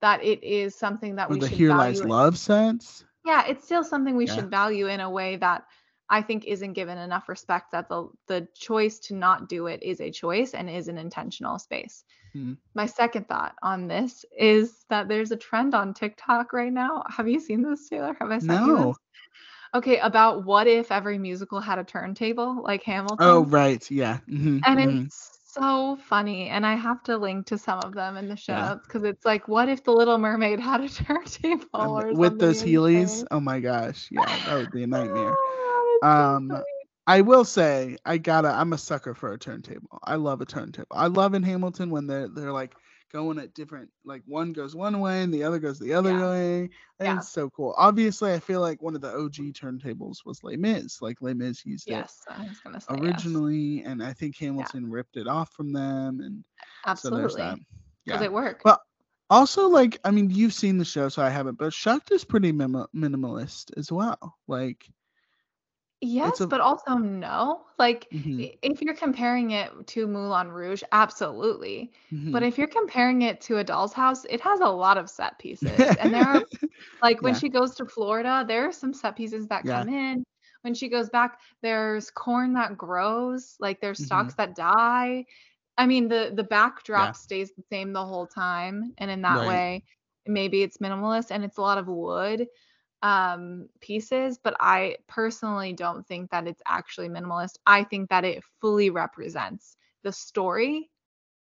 [SPEAKER 1] that it is something that
[SPEAKER 2] or
[SPEAKER 1] we
[SPEAKER 2] the
[SPEAKER 1] should
[SPEAKER 2] Here
[SPEAKER 1] value
[SPEAKER 2] Lies Love sets.
[SPEAKER 1] yeah, it's still something we
[SPEAKER 2] Yeah.
[SPEAKER 1] should value in a way that I think isn't given enough respect that the the choice to not do it is a choice and is an intentional space.
[SPEAKER 2] Hmm.
[SPEAKER 1] My second thought on this is that there's a trend on TikTok right now. Have you seen this, Taylor? Have I you
[SPEAKER 2] No.
[SPEAKER 1] this? Okay, about what if every musical had a turntable like Hamilton?
[SPEAKER 2] Oh, right. Yeah. mhm,
[SPEAKER 1] And
[SPEAKER 2] mhm.
[SPEAKER 1] it's so funny, and I have to link to some of them in the show
[SPEAKER 2] Yeah.
[SPEAKER 1] notes because it's like, what if the Little Mermaid had a turntable
[SPEAKER 2] Um,
[SPEAKER 1] or
[SPEAKER 2] with those Heelys. Oh my gosh. Yeah, that would be a nightmare.
[SPEAKER 1] Oh, it's so
[SPEAKER 2] Um. I will say I gotta. I'm a sucker for a turntable. I love a turntable. I love in Hamilton when they're they're like going at different like one goes one way and the other goes the other
[SPEAKER 1] Yeah.
[SPEAKER 2] way. And
[SPEAKER 1] Yeah.
[SPEAKER 2] It's so cool. Obviously, I feel like one of the OG turntables was Les Mis. Like Les Mis used
[SPEAKER 1] Yes, I was gonna say
[SPEAKER 2] it
[SPEAKER 1] yes.
[SPEAKER 2] originally, and I think Hamilton ripped it off from them. And so
[SPEAKER 1] Absolutely, because
[SPEAKER 2] Yeah.
[SPEAKER 1] it worked.
[SPEAKER 2] Well, Also, like I mean, you've seen the show, so I haven't. But Shucked is pretty minimal minimalist as well. Like.
[SPEAKER 1] Yes,
[SPEAKER 2] a-
[SPEAKER 1] but also no. Like
[SPEAKER 2] mhm,
[SPEAKER 1] if you're comparing it to Moulin Rouge, absolutely. But
[SPEAKER 2] mhm.
[SPEAKER 1] if you're comparing it to A Doll's House, it has a lot of set pieces. And there are like when
[SPEAKER 2] Yeah.
[SPEAKER 1] she goes to Florida, there are some set pieces that
[SPEAKER 2] Yeah.
[SPEAKER 1] come in. When she goes back, there's corn that grows, like there's
[SPEAKER 2] Mhm.
[SPEAKER 1] stalks that die. I mean, the the backdrop
[SPEAKER 2] Yeah.
[SPEAKER 1] stays the same the whole time, and in that
[SPEAKER 2] Right.
[SPEAKER 1] way, maybe it's minimalist and it's a lot of wood um pieces but i personally don't think that it's actually minimalist. I think that it fully represents the story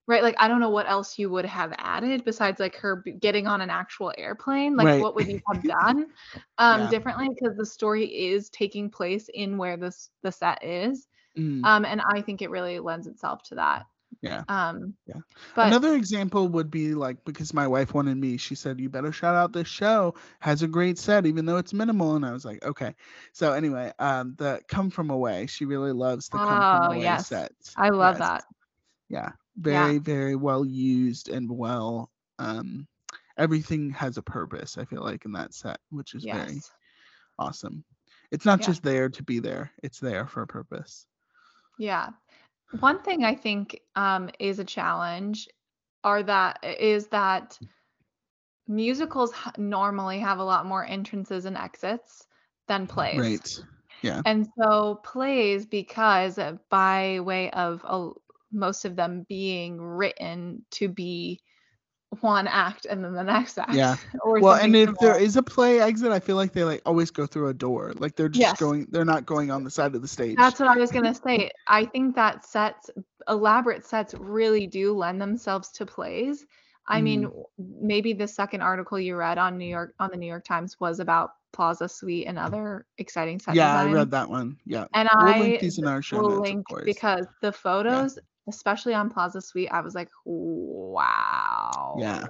[SPEAKER 1] right? Like i don't know what else you would have added besides like her b- getting on an actual airplane. Like
[SPEAKER 2] Right.
[SPEAKER 1] what would you have done um
[SPEAKER 2] Yeah.
[SPEAKER 1] differently? Because the story is taking place in where this the set is.
[SPEAKER 2] Mm,
[SPEAKER 1] um and i think it really lends itself to that
[SPEAKER 2] yeah.
[SPEAKER 1] um
[SPEAKER 2] Yeah.
[SPEAKER 1] but
[SPEAKER 2] Another example would be like because my wife wanted me, she said, You better shout out this show. Has a great set, even though it's minimal. And I was like, Okay. So anyway, um the Come From Away. She really loves the Come From
[SPEAKER 1] Oh,
[SPEAKER 2] Away
[SPEAKER 1] yes.
[SPEAKER 2] set.
[SPEAKER 1] i love
[SPEAKER 2] Yes.
[SPEAKER 1] that
[SPEAKER 2] Yeah. Very, very well used and well um everything has a purpose, I feel like, in that set, which is very awesome. It's not
[SPEAKER 1] Yeah.
[SPEAKER 2] just there to be there, it's there for a purpose.
[SPEAKER 1] Yeah. One thing I think um, is a challenge are that is that musicals normally have a lot more entrances and exits than plays.
[SPEAKER 2] Right. Yeah.
[SPEAKER 1] And so plays because by way of a, most of them being written to be one act and then the next act.
[SPEAKER 2] Yeah. Well, and if there
[SPEAKER 1] similar.
[SPEAKER 2] is a play exit, I feel like they like always go through a door. Like they're just
[SPEAKER 1] Yes.
[SPEAKER 2] going they're not going on the side of the stage.
[SPEAKER 1] That's what I was gonna say. I think that sets, elaborate sets, really do lend themselves to plays. I mean,
[SPEAKER 2] Mhm.
[SPEAKER 1] maybe the second article you read on New York on the New York Times was about Plaza Suite and other exciting set
[SPEAKER 2] yeah, I read that one. Yeah.
[SPEAKER 1] And
[SPEAKER 2] We'll
[SPEAKER 1] I
[SPEAKER 2] link these in our show notes,
[SPEAKER 1] link because the photos, especially on Plaza Suite, I was like, wow.
[SPEAKER 2] Yeah.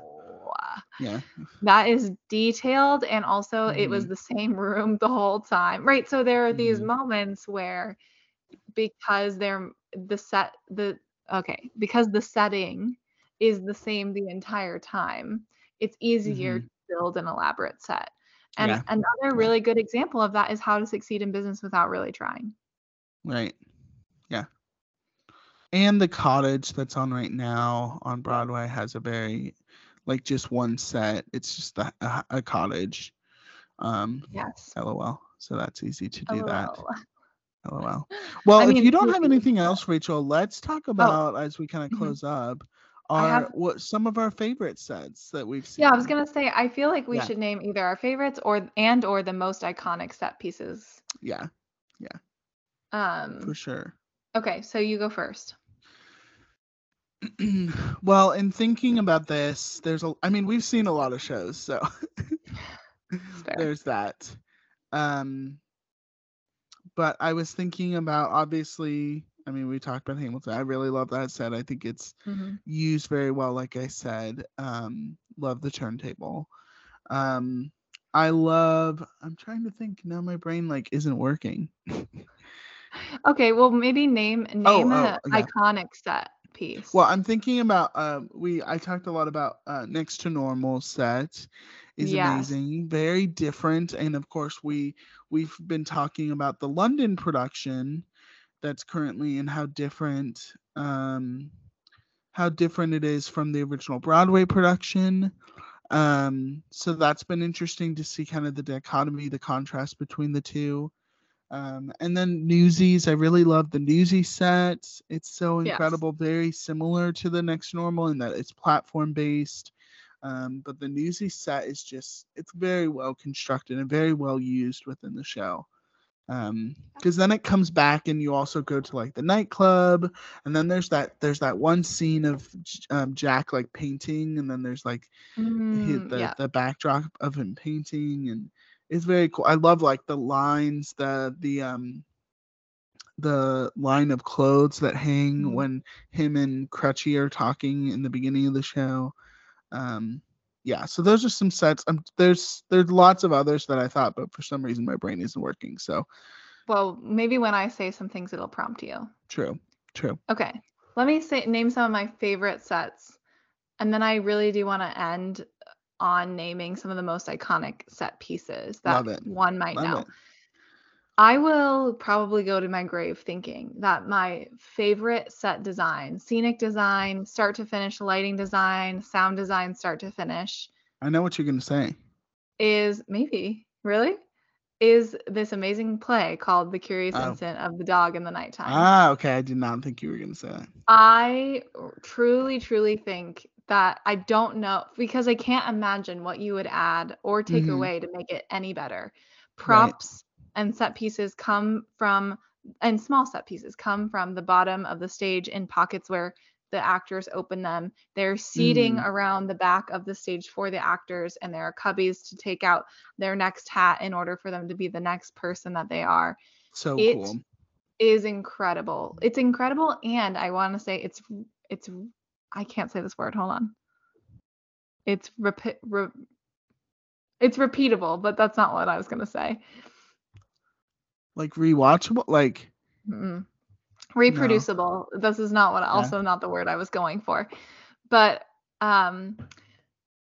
[SPEAKER 2] Yeah.
[SPEAKER 1] That is detailed and also it was
[SPEAKER 2] Mhm.
[SPEAKER 1] the same room the whole time. Right. So there are these
[SPEAKER 2] Mhm.
[SPEAKER 1] moments where because they're the set the okay, because the setting is the same the entire time, it's easier
[SPEAKER 2] Mhm.
[SPEAKER 1] to build an elaborate set. And
[SPEAKER 2] Yeah.
[SPEAKER 1] another really good example of that is how to succeed in business without really trying.
[SPEAKER 2] Right. And the cottage that's on right now on Broadway has a very like just one set. It's just a, a, a cottage. Um
[SPEAKER 1] Yes.
[SPEAKER 2] LOL. So that's easy to do that.
[SPEAKER 1] LOL.
[SPEAKER 2] LOL. Well, if
[SPEAKER 1] mean,
[SPEAKER 2] you don't have anything else, Rachel, let's talk about as we kind of
[SPEAKER 1] Mhm.
[SPEAKER 2] close up
[SPEAKER 1] I
[SPEAKER 2] our
[SPEAKER 1] have-
[SPEAKER 2] what some of our favorite sets that we've seen.
[SPEAKER 1] Yeah, I was gonna say I feel like we
[SPEAKER 2] Yeah.
[SPEAKER 1] should name either our favorites or and or the most iconic set pieces.
[SPEAKER 2] Yeah, yeah,
[SPEAKER 1] Um
[SPEAKER 2] for sure.
[SPEAKER 1] Okay, so you go first.
[SPEAKER 2] well, in thinking about this, there's a I mean, we've seen a lot of shows, so there's that. Um but I was thinking about obviously, I mean, we talked about Hamilton. I really love that set. I think it's
[SPEAKER 1] Mhm.
[SPEAKER 2] used very well like i said um love the turntable um i love i'm trying to think now my brain like isn't working
[SPEAKER 1] Okay, well maybe name name
[SPEAKER 2] Oh,
[SPEAKER 1] an
[SPEAKER 2] oh, yeah.
[SPEAKER 1] iconic set piece.
[SPEAKER 2] well i'm thinking about um we i talked a lot about uh next to normal set is
[SPEAKER 1] Yes.
[SPEAKER 2] amazing very different and of course we we've been talking about the london production that's currently and how different um how different it is from the original Broadway production. Um, so that's been interesting to see kind of the dichotomy, the contrast between the two. Um, and then Newsies, I really love the Newsies set. It's so
[SPEAKER 1] Yes.
[SPEAKER 2] incredible, very similar to the Next Normal in that it's platform based. Um, but the Newsies set is just, it's very well constructed and very well used within the show. um because then it comes back and you also go to like the nightclub and then there's that there's that one scene of um, jack like painting and then there's like
[SPEAKER 1] Mm,
[SPEAKER 2] the,
[SPEAKER 1] yeah.
[SPEAKER 2] the backdrop of him painting and it's very cool i love like the lines the the um the line of clothes that hang
[SPEAKER 1] Mhm.
[SPEAKER 2] when him and crutchie are talking in the beginning of the show um yeah so those are some sets um, there's there's lots of others that i thought but for some reason my brain isn't working so
[SPEAKER 1] Well, maybe when I say some things, it'll prompt you.
[SPEAKER 2] true true
[SPEAKER 1] Okay. Let me say name some of my favorite sets. And then I really do want to end on naming some of the most iconic set pieces that one might
[SPEAKER 2] Love
[SPEAKER 1] know.
[SPEAKER 2] it.
[SPEAKER 1] I will probably go to my grave thinking that my favorite set design, scenic design, start to finish, lighting design, sound design, start to finish,
[SPEAKER 2] i know what you're gonna say
[SPEAKER 1] is maybe really is this amazing play called The Curious
[SPEAKER 2] Oh.
[SPEAKER 1] Incident of the Dog in the Nighttime.
[SPEAKER 2] ah okay i did not think you were gonna say that
[SPEAKER 1] I truly, truly think that I don't know because I can't imagine what you would add or take
[SPEAKER 2] Mhm.
[SPEAKER 1] away to make it any better. Props and set pieces come from, and small set pieces come from the bottom of the stage in pockets where the actors open them. There's seating
[SPEAKER 2] Mm.
[SPEAKER 1] around the back of the stage for the actors, and there are cubbies to take out their next hat in order for them to be the next person that they are
[SPEAKER 2] so
[SPEAKER 1] It-
[SPEAKER 2] cool
[SPEAKER 1] is incredible. It's incredible, and I want to say it's it's I can't say this word. Hold on. It's repeat re, it's repeatable, but that's not what I was gonna say.
[SPEAKER 2] like rewatchable like
[SPEAKER 1] Mm-mm. Reproducible. This is not what also not the word I was going for. But um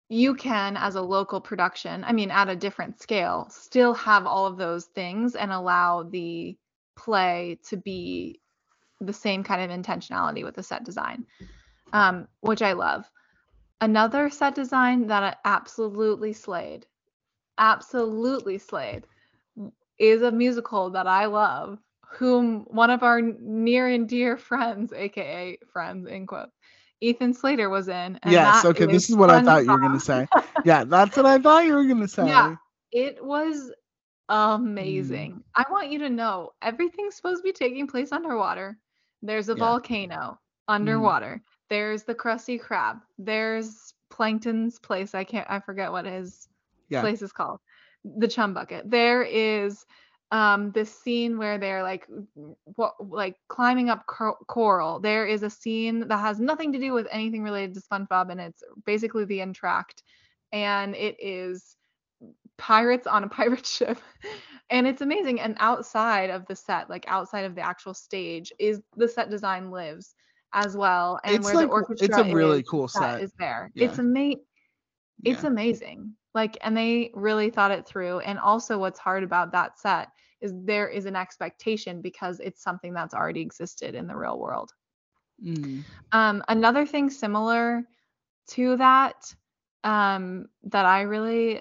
[SPEAKER 1] you can as a local production, I mean at a different scale, still have all of those things and allow the play to be the same kind of intentionality with the set design. Um which I love. Another set design that I absolutely slayed. Absolutely slayed is a musical that I love, whom one of our near and dear friends, aka friends in quotes, Ethan Slater was in. and
[SPEAKER 2] yes okay this is what i thought you were gonna say yeah that's what i thought you were gonna say
[SPEAKER 1] Yeah. It was amazing. I want you to know everything's supposed to be taking place underwater. There's a
[SPEAKER 2] Yeah.
[SPEAKER 1] volcano underwater. There's the Krusty Krab. There's Plankton's place. I can't. I forget what his
[SPEAKER 2] Yeah.
[SPEAKER 1] place is called. The Chum Bucket. There is um this scene where they're like what like climbing up cor- coral. There is a scene that has nothing to do with anything related to SpongeBob, and it's basically the entr'acte, and it is pirates on a pirate ship and it's amazing and outside of the set like outside of the actual stage is the set design lives as well and
[SPEAKER 2] It's
[SPEAKER 1] where
[SPEAKER 2] like-
[SPEAKER 1] the
[SPEAKER 2] it's
[SPEAKER 1] orchestra
[SPEAKER 2] a really
[SPEAKER 1] is,
[SPEAKER 2] cool set.
[SPEAKER 1] is there
[SPEAKER 2] Yeah.
[SPEAKER 1] it's ama- it's
[SPEAKER 2] Yeah.
[SPEAKER 1] amazing like and they really thought it through and also what's hard about that set is there is an expectation because it's something that's already existed in the real world
[SPEAKER 2] Mm.
[SPEAKER 1] um, another thing similar to that um, that I really,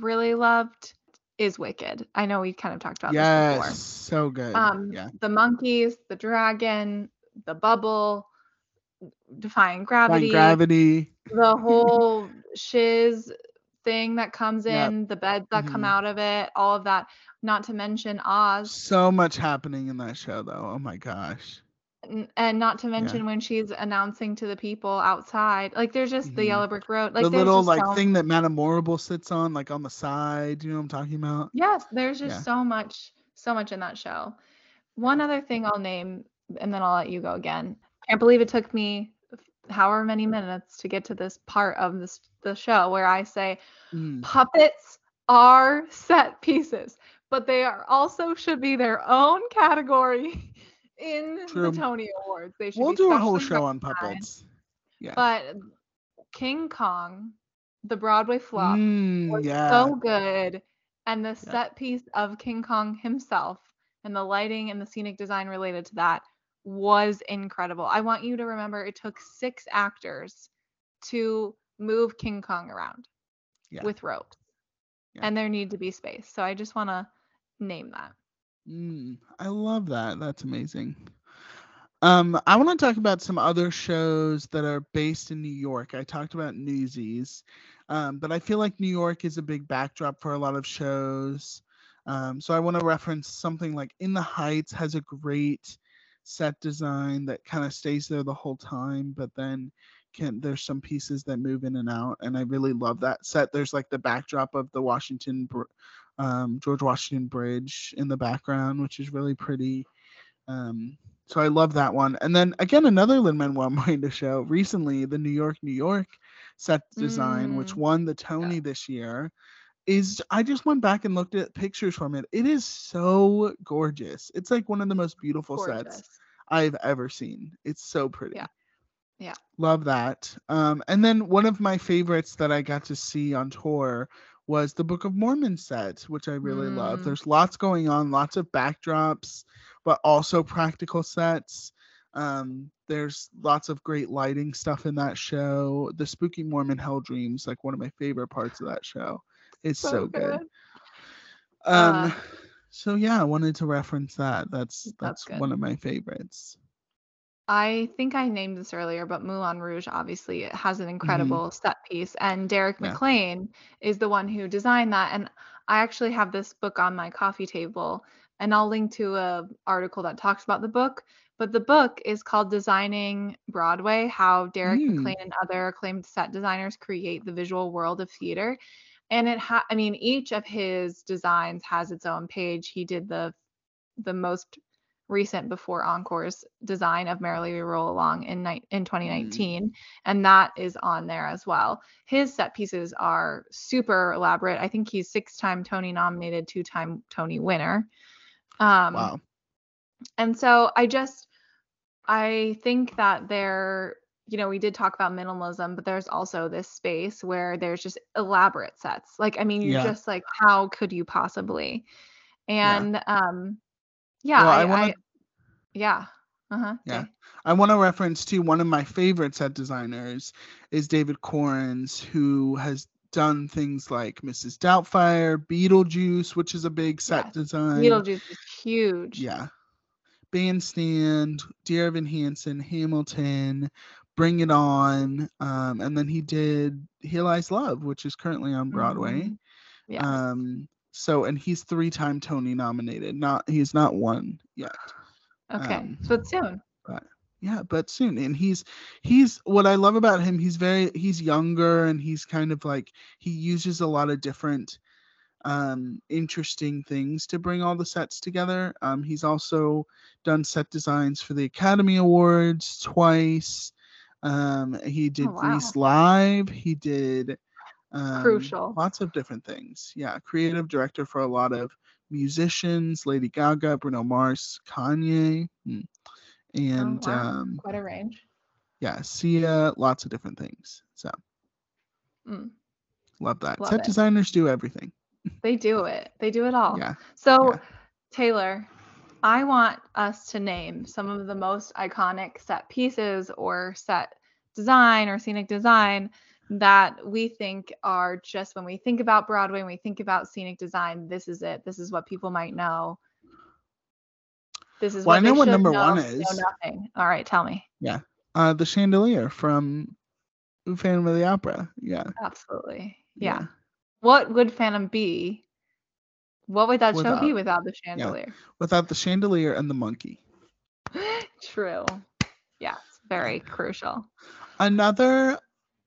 [SPEAKER 1] really loved is Wicked. I know we kind of talked about
[SPEAKER 2] yes
[SPEAKER 1] this
[SPEAKER 2] so good.
[SPEAKER 1] Um,
[SPEAKER 2] yeah
[SPEAKER 1] The monkeys, the dragon, the bubble, defying
[SPEAKER 2] Defying
[SPEAKER 1] gravity,
[SPEAKER 2] gravity
[SPEAKER 1] the whole shiz thing that comes
[SPEAKER 2] Yep.
[SPEAKER 1] in, the beds that come
[SPEAKER 2] Mhm.
[SPEAKER 1] out of it, all of that. Not to mention Oz.
[SPEAKER 2] so much happening in that show though oh my gosh
[SPEAKER 1] and not to mention when she's announcing to the people outside like there's just the
[SPEAKER 2] Mhm.
[SPEAKER 1] yellow brick road like
[SPEAKER 2] the little like
[SPEAKER 1] so-
[SPEAKER 2] thing that Madame Morrible sits on like on the side you know what i'm talking about
[SPEAKER 1] yes there's just
[SPEAKER 2] Yeah.
[SPEAKER 1] so much so much in that show one other thing i'll name and then i'll let you go again I can't believe it took me however many minutes to get to this part of this the show where i say
[SPEAKER 2] Mm.
[SPEAKER 1] puppets are set pieces but they are also should be their own category in
[SPEAKER 2] True.
[SPEAKER 1] the tony awards they should
[SPEAKER 2] we'll do a whole show on puppets yeah
[SPEAKER 1] But King Kong, the Broadway flop,
[SPEAKER 2] Mm,
[SPEAKER 1] was
[SPEAKER 2] yeah
[SPEAKER 1] so good. And the
[SPEAKER 2] Yeah.
[SPEAKER 1] set piece of King Kong himself and the lighting and the scenic design related to that was incredible. I want you to remember it took six actors to move King Kong around
[SPEAKER 2] Yeah.
[SPEAKER 1] with ropes.
[SPEAKER 2] Yeah.
[SPEAKER 1] And there need to be space. So I just want to name that.
[SPEAKER 2] Mm, I love that. That's amazing. Um, I want to talk about some other shows that are based in New York. I talked about Newsies, um, but I feel like New York is a big backdrop for a lot of shows. Um, so I want to reference something like In the Heights has a great set design that kind of stays there the whole time, but then can there's some pieces that move in and out, and I really love that set. There's like the backdrop of the Washington, um, George Washington Bridge in the background, which is really pretty. Um, so I love that one. And then again, another Lin Manuel Miranda show recently, the New York, New York set design, which
[SPEAKER 1] Mm,
[SPEAKER 2] won the Tony this year, is I just went back and looked at pictures from it. It is so gorgeous. It's like one of the most beautiful sets I've ever seen. It's so pretty.
[SPEAKER 1] Yeah. Yeah.
[SPEAKER 2] Love that. Um, and then one of my favorites that I got to see on tour was the Book of Mormon set, which I really love.
[SPEAKER 1] Mm.
[SPEAKER 2] There's lots going on, lots of backdrops, but also practical sets. Um, there's lots of great lighting stuff in that show. The Spooky Mormon Hell Dreams, like one of my favorite parts of that show. It's so, good. Um,
[SPEAKER 1] Uh,
[SPEAKER 2] so yeah, I wanted to reference that. That's
[SPEAKER 1] That's
[SPEAKER 2] that's one of my favorites.
[SPEAKER 1] I think I named this earlier, but Moulin Rouge obviously it has an incredible set piece, and Derek
[SPEAKER 2] Mm-hmm. Yeah.
[SPEAKER 1] McLane is the one who designed that. And I actually have this book on my coffee table, and I'll link to a article that talks about the book. But the book is called Designing Broadway: How Derek
[SPEAKER 2] Mm.
[SPEAKER 1] McLane and other acclaimed set designers create the visual world of theater. And it ha I mean, each of his designs has its own page. He did the the most recent before Encore's design of Merrily We Roll Along in ni- in 2019, and that is on there as well. His set pieces are super elaborate. I think he's six-time Tony nominated, two-time Tony winner. Um,
[SPEAKER 2] wow.
[SPEAKER 1] and so I just I think that there, you know, we did talk about minimalism, but there's also this space where there's just elaborate sets. Like, I mean, you're
[SPEAKER 2] Yeah.
[SPEAKER 1] just like, how could you possibly?
[SPEAKER 2] Yeah.
[SPEAKER 1] And um, yeah,
[SPEAKER 2] Well, I
[SPEAKER 1] I,
[SPEAKER 2] wanna-
[SPEAKER 1] I yeah. Uh-huh.
[SPEAKER 2] Yeah.
[SPEAKER 1] okay.
[SPEAKER 2] I want to reference to one of my favorite set designers is David Korins, who has done things like Mrs. Doubtfire, Beetlejuice, which is a big set design.
[SPEAKER 1] Beetlejuice is huge.
[SPEAKER 2] Yeah. Bandstand, Dear Evan Hansen, Hamilton, Bring It On, um, and then he did Here Lies Love, which is currently on Broadway.
[SPEAKER 1] Mhm. Yeah.
[SPEAKER 2] Um, so and he's three-time Tony nominated. Not he's not won yet.
[SPEAKER 1] okay.
[SPEAKER 2] um,
[SPEAKER 1] so it's soon.
[SPEAKER 2] yeah but soon and he's he's what i love about him he's very he's younger and he's kind of like he uses a lot of different um interesting things to bring all the sets together um he's also done set designs for the academy awards twice um he did
[SPEAKER 1] wow.
[SPEAKER 2] grease live he did um,
[SPEAKER 1] Crucial.
[SPEAKER 2] lots of different things yeah creative director for a lot of musicians lady gaga bruno mars kanye hmm, and
[SPEAKER 1] oh, wow.
[SPEAKER 2] um
[SPEAKER 1] Quite a range.
[SPEAKER 2] yeah sia lots of different things so
[SPEAKER 1] Mm.
[SPEAKER 2] love that
[SPEAKER 1] Love
[SPEAKER 2] set
[SPEAKER 1] it.
[SPEAKER 2] designers do everything
[SPEAKER 1] They do it. They do it all.
[SPEAKER 2] yeah
[SPEAKER 1] So,
[SPEAKER 2] Yeah.
[SPEAKER 1] Taylor, I want us to name some of the most iconic set pieces or set design or scenic design that we think are just when we think about Broadway, when we think about scenic design, this is it. This is what people might know. This is
[SPEAKER 2] Well, I know what number
[SPEAKER 1] know,
[SPEAKER 2] one is.
[SPEAKER 1] nothing. All right, tell me. Yeah.
[SPEAKER 2] Uh the chandelier from phantom of the opera yeah
[SPEAKER 1] Absolutely. Yeah.
[SPEAKER 2] Yeah.
[SPEAKER 1] What would Phantom be? What would that show be
[SPEAKER 2] Without-
[SPEAKER 1] without the chandelier?
[SPEAKER 2] without the chandelier and the monkey
[SPEAKER 1] True. Yes, very crucial.
[SPEAKER 2] another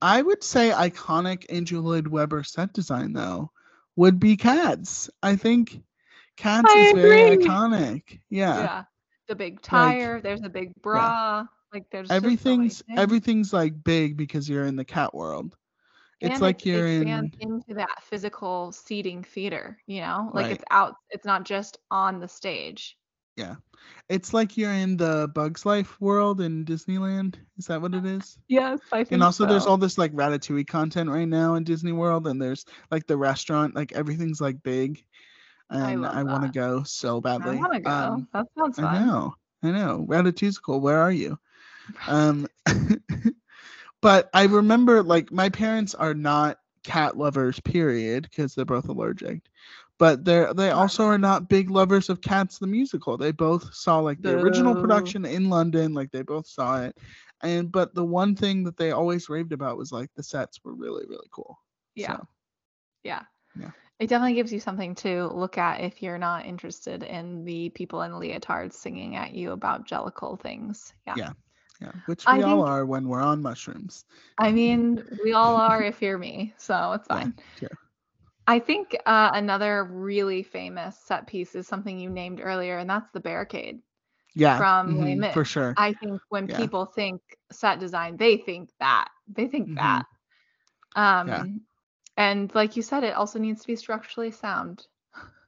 [SPEAKER 2] i would say iconic andrew lloyd webber set design though would be cats i think cats
[SPEAKER 1] I
[SPEAKER 2] is very iconic
[SPEAKER 1] Yeah.
[SPEAKER 2] yeah,
[SPEAKER 1] The big tire, there's a big bra. Like there's so
[SPEAKER 2] everything's everything's like big because you're in the cat world it's
[SPEAKER 1] And
[SPEAKER 2] like
[SPEAKER 1] it
[SPEAKER 2] you're in
[SPEAKER 1] into that physical seating theater, you know? Like
[SPEAKER 2] Right.
[SPEAKER 1] it's out it's not just on the stage. Yeah.
[SPEAKER 2] It's like you're in the bugs life world in disneyland. Is that what it is?
[SPEAKER 1] Yes, I think
[SPEAKER 2] and also there's all this like ratatouille content right now in disney world and there's like the restaurant like everything's like big
[SPEAKER 1] I
[SPEAKER 2] and
[SPEAKER 1] love
[SPEAKER 2] i, want to go so badly I
[SPEAKER 1] want to go.
[SPEAKER 2] Um,
[SPEAKER 1] that sounds fun.
[SPEAKER 2] i know i know. Ratatouille's cool. Where are you? Um but i remember like my parents are not cat lovers period because they're both allergic but they're they also are not big lovers of cats the musical they both saw like the original production in london like they both saw it and but the one thing that they always raved about was like the sets were really really cool
[SPEAKER 1] Yeah.
[SPEAKER 2] So,
[SPEAKER 1] Yeah.
[SPEAKER 2] Yeah.
[SPEAKER 1] It definitely gives you something to look at if you're not interested in the people in leotards singing at you about jellicle things. Yeah.
[SPEAKER 2] Yeah. Yeah, which
[SPEAKER 1] I
[SPEAKER 2] we all
[SPEAKER 1] think-
[SPEAKER 2] are when we're on mushrooms.
[SPEAKER 1] I mean, we all are if you're me, so it's
[SPEAKER 2] Yeah,
[SPEAKER 1] fine.
[SPEAKER 2] true.
[SPEAKER 1] I think uh, another really famous set piece is something you named earlier, and that's the barricade.
[SPEAKER 2] Yeah,
[SPEAKER 1] From Les
[SPEAKER 2] mhm,
[SPEAKER 1] Mis.
[SPEAKER 2] for sure.
[SPEAKER 1] I think when
[SPEAKER 2] Yeah.
[SPEAKER 1] people think set design, they think that. They think
[SPEAKER 2] Mhm.
[SPEAKER 1] that. Um, And like you said, it also needs to be structurally sound.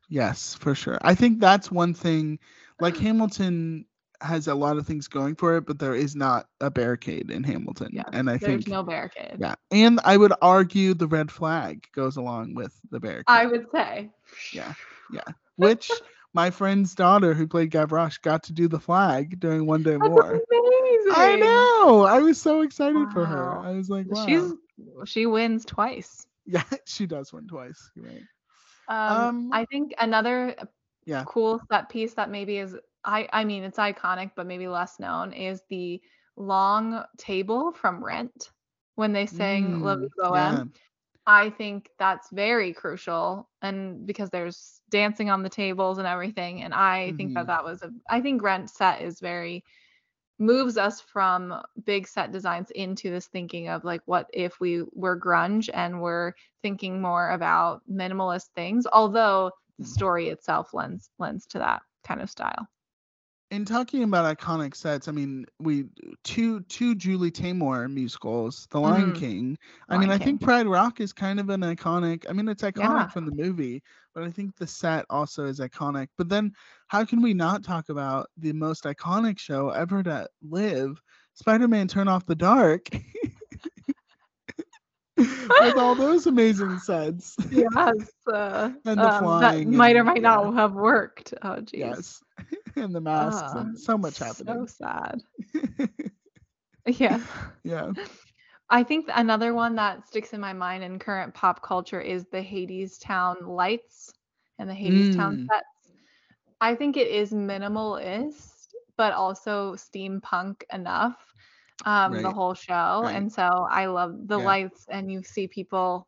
[SPEAKER 2] Yes, for sure. I think that's one thing. Like Hamilton has a lot of things going for it, but there is not a barricade in Hamilton.
[SPEAKER 1] Yeah,
[SPEAKER 2] and I
[SPEAKER 1] There's
[SPEAKER 2] think there's
[SPEAKER 1] no barricade.
[SPEAKER 2] yeah, and I would argue the red flag goes along with the barricade.
[SPEAKER 1] I would say.
[SPEAKER 2] Yeah, yeah. which my friend's daughter who played Gavroche got to do the flag during One Day
[SPEAKER 1] That's
[SPEAKER 2] More.
[SPEAKER 1] amazing.
[SPEAKER 2] I know. I was so excited for her. I was like, wow.
[SPEAKER 1] She's she wins twice.
[SPEAKER 2] yeah, she does win twice. You're right.
[SPEAKER 1] Um,
[SPEAKER 2] Um,
[SPEAKER 1] I think another
[SPEAKER 2] Yeah.
[SPEAKER 1] cool set piece that maybe is I I mean it's iconic but maybe less known is the long table from Rent when they sing La Vie
[SPEAKER 2] Mm,
[SPEAKER 1] Boheme.
[SPEAKER 2] yeah.
[SPEAKER 1] I think that's very crucial and because there's dancing on the tables and everything and I think
[SPEAKER 2] Mhm.
[SPEAKER 1] that that was a I think Rent set is very moves us from big set designs into this thinking of like what if we were grunge and we're thinking more about minimalist things although the
[SPEAKER 2] Mm.
[SPEAKER 1] story itself lends lends to that kind of style
[SPEAKER 2] in talking about iconic sets, I mean, we two two Julie Taymor musicals, The Lion
[SPEAKER 1] Mhm.
[SPEAKER 2] King. I mean,
[SPEAKER 1] Lion
[SPEAKER 2] I think Pride Rock is kind of an iconic. I mean, it's iconic
[SPEAKER 1] Yeah.
[SPEAKER 2] from the movie, but I think the set also is iconic. But then, how can we not talk about the most iconic show ever to live, Spider-Man: Turn Off the Dark? With all those amazing sets.
[SPEAKER 1] yes uh,
[SPEAKER 2] And the
[SPEAKER 1] um, that
[SPEAKER 2] flying
[SPEAKER 1] might or
[SPEAKER 2] and-
[SPEAKER 1] might not have worked oh geez
[SPEAKER 2] Yes. and the masks
[SPEAKER 1] Ah,
[SPEAKER 2] and so much happening.
[SPEAKER 1] so sad yeah
[SPEAKER 2] yeah.
[SPEAKER 1] I think another one that sticks in my mind in current pop culture is the Hadestown lights and the Hadestown
[SPEAKER 2] Mm.
[SPEAKER 1] sets. I think it is minimalist, but also steampunk enough. Um, the whole show,
[SPEAKER 2] Right.
[SPEAKER 1] and so I love the
[SPEAKER 2] Yeah.
[SPEAKER 1] lights, and you see people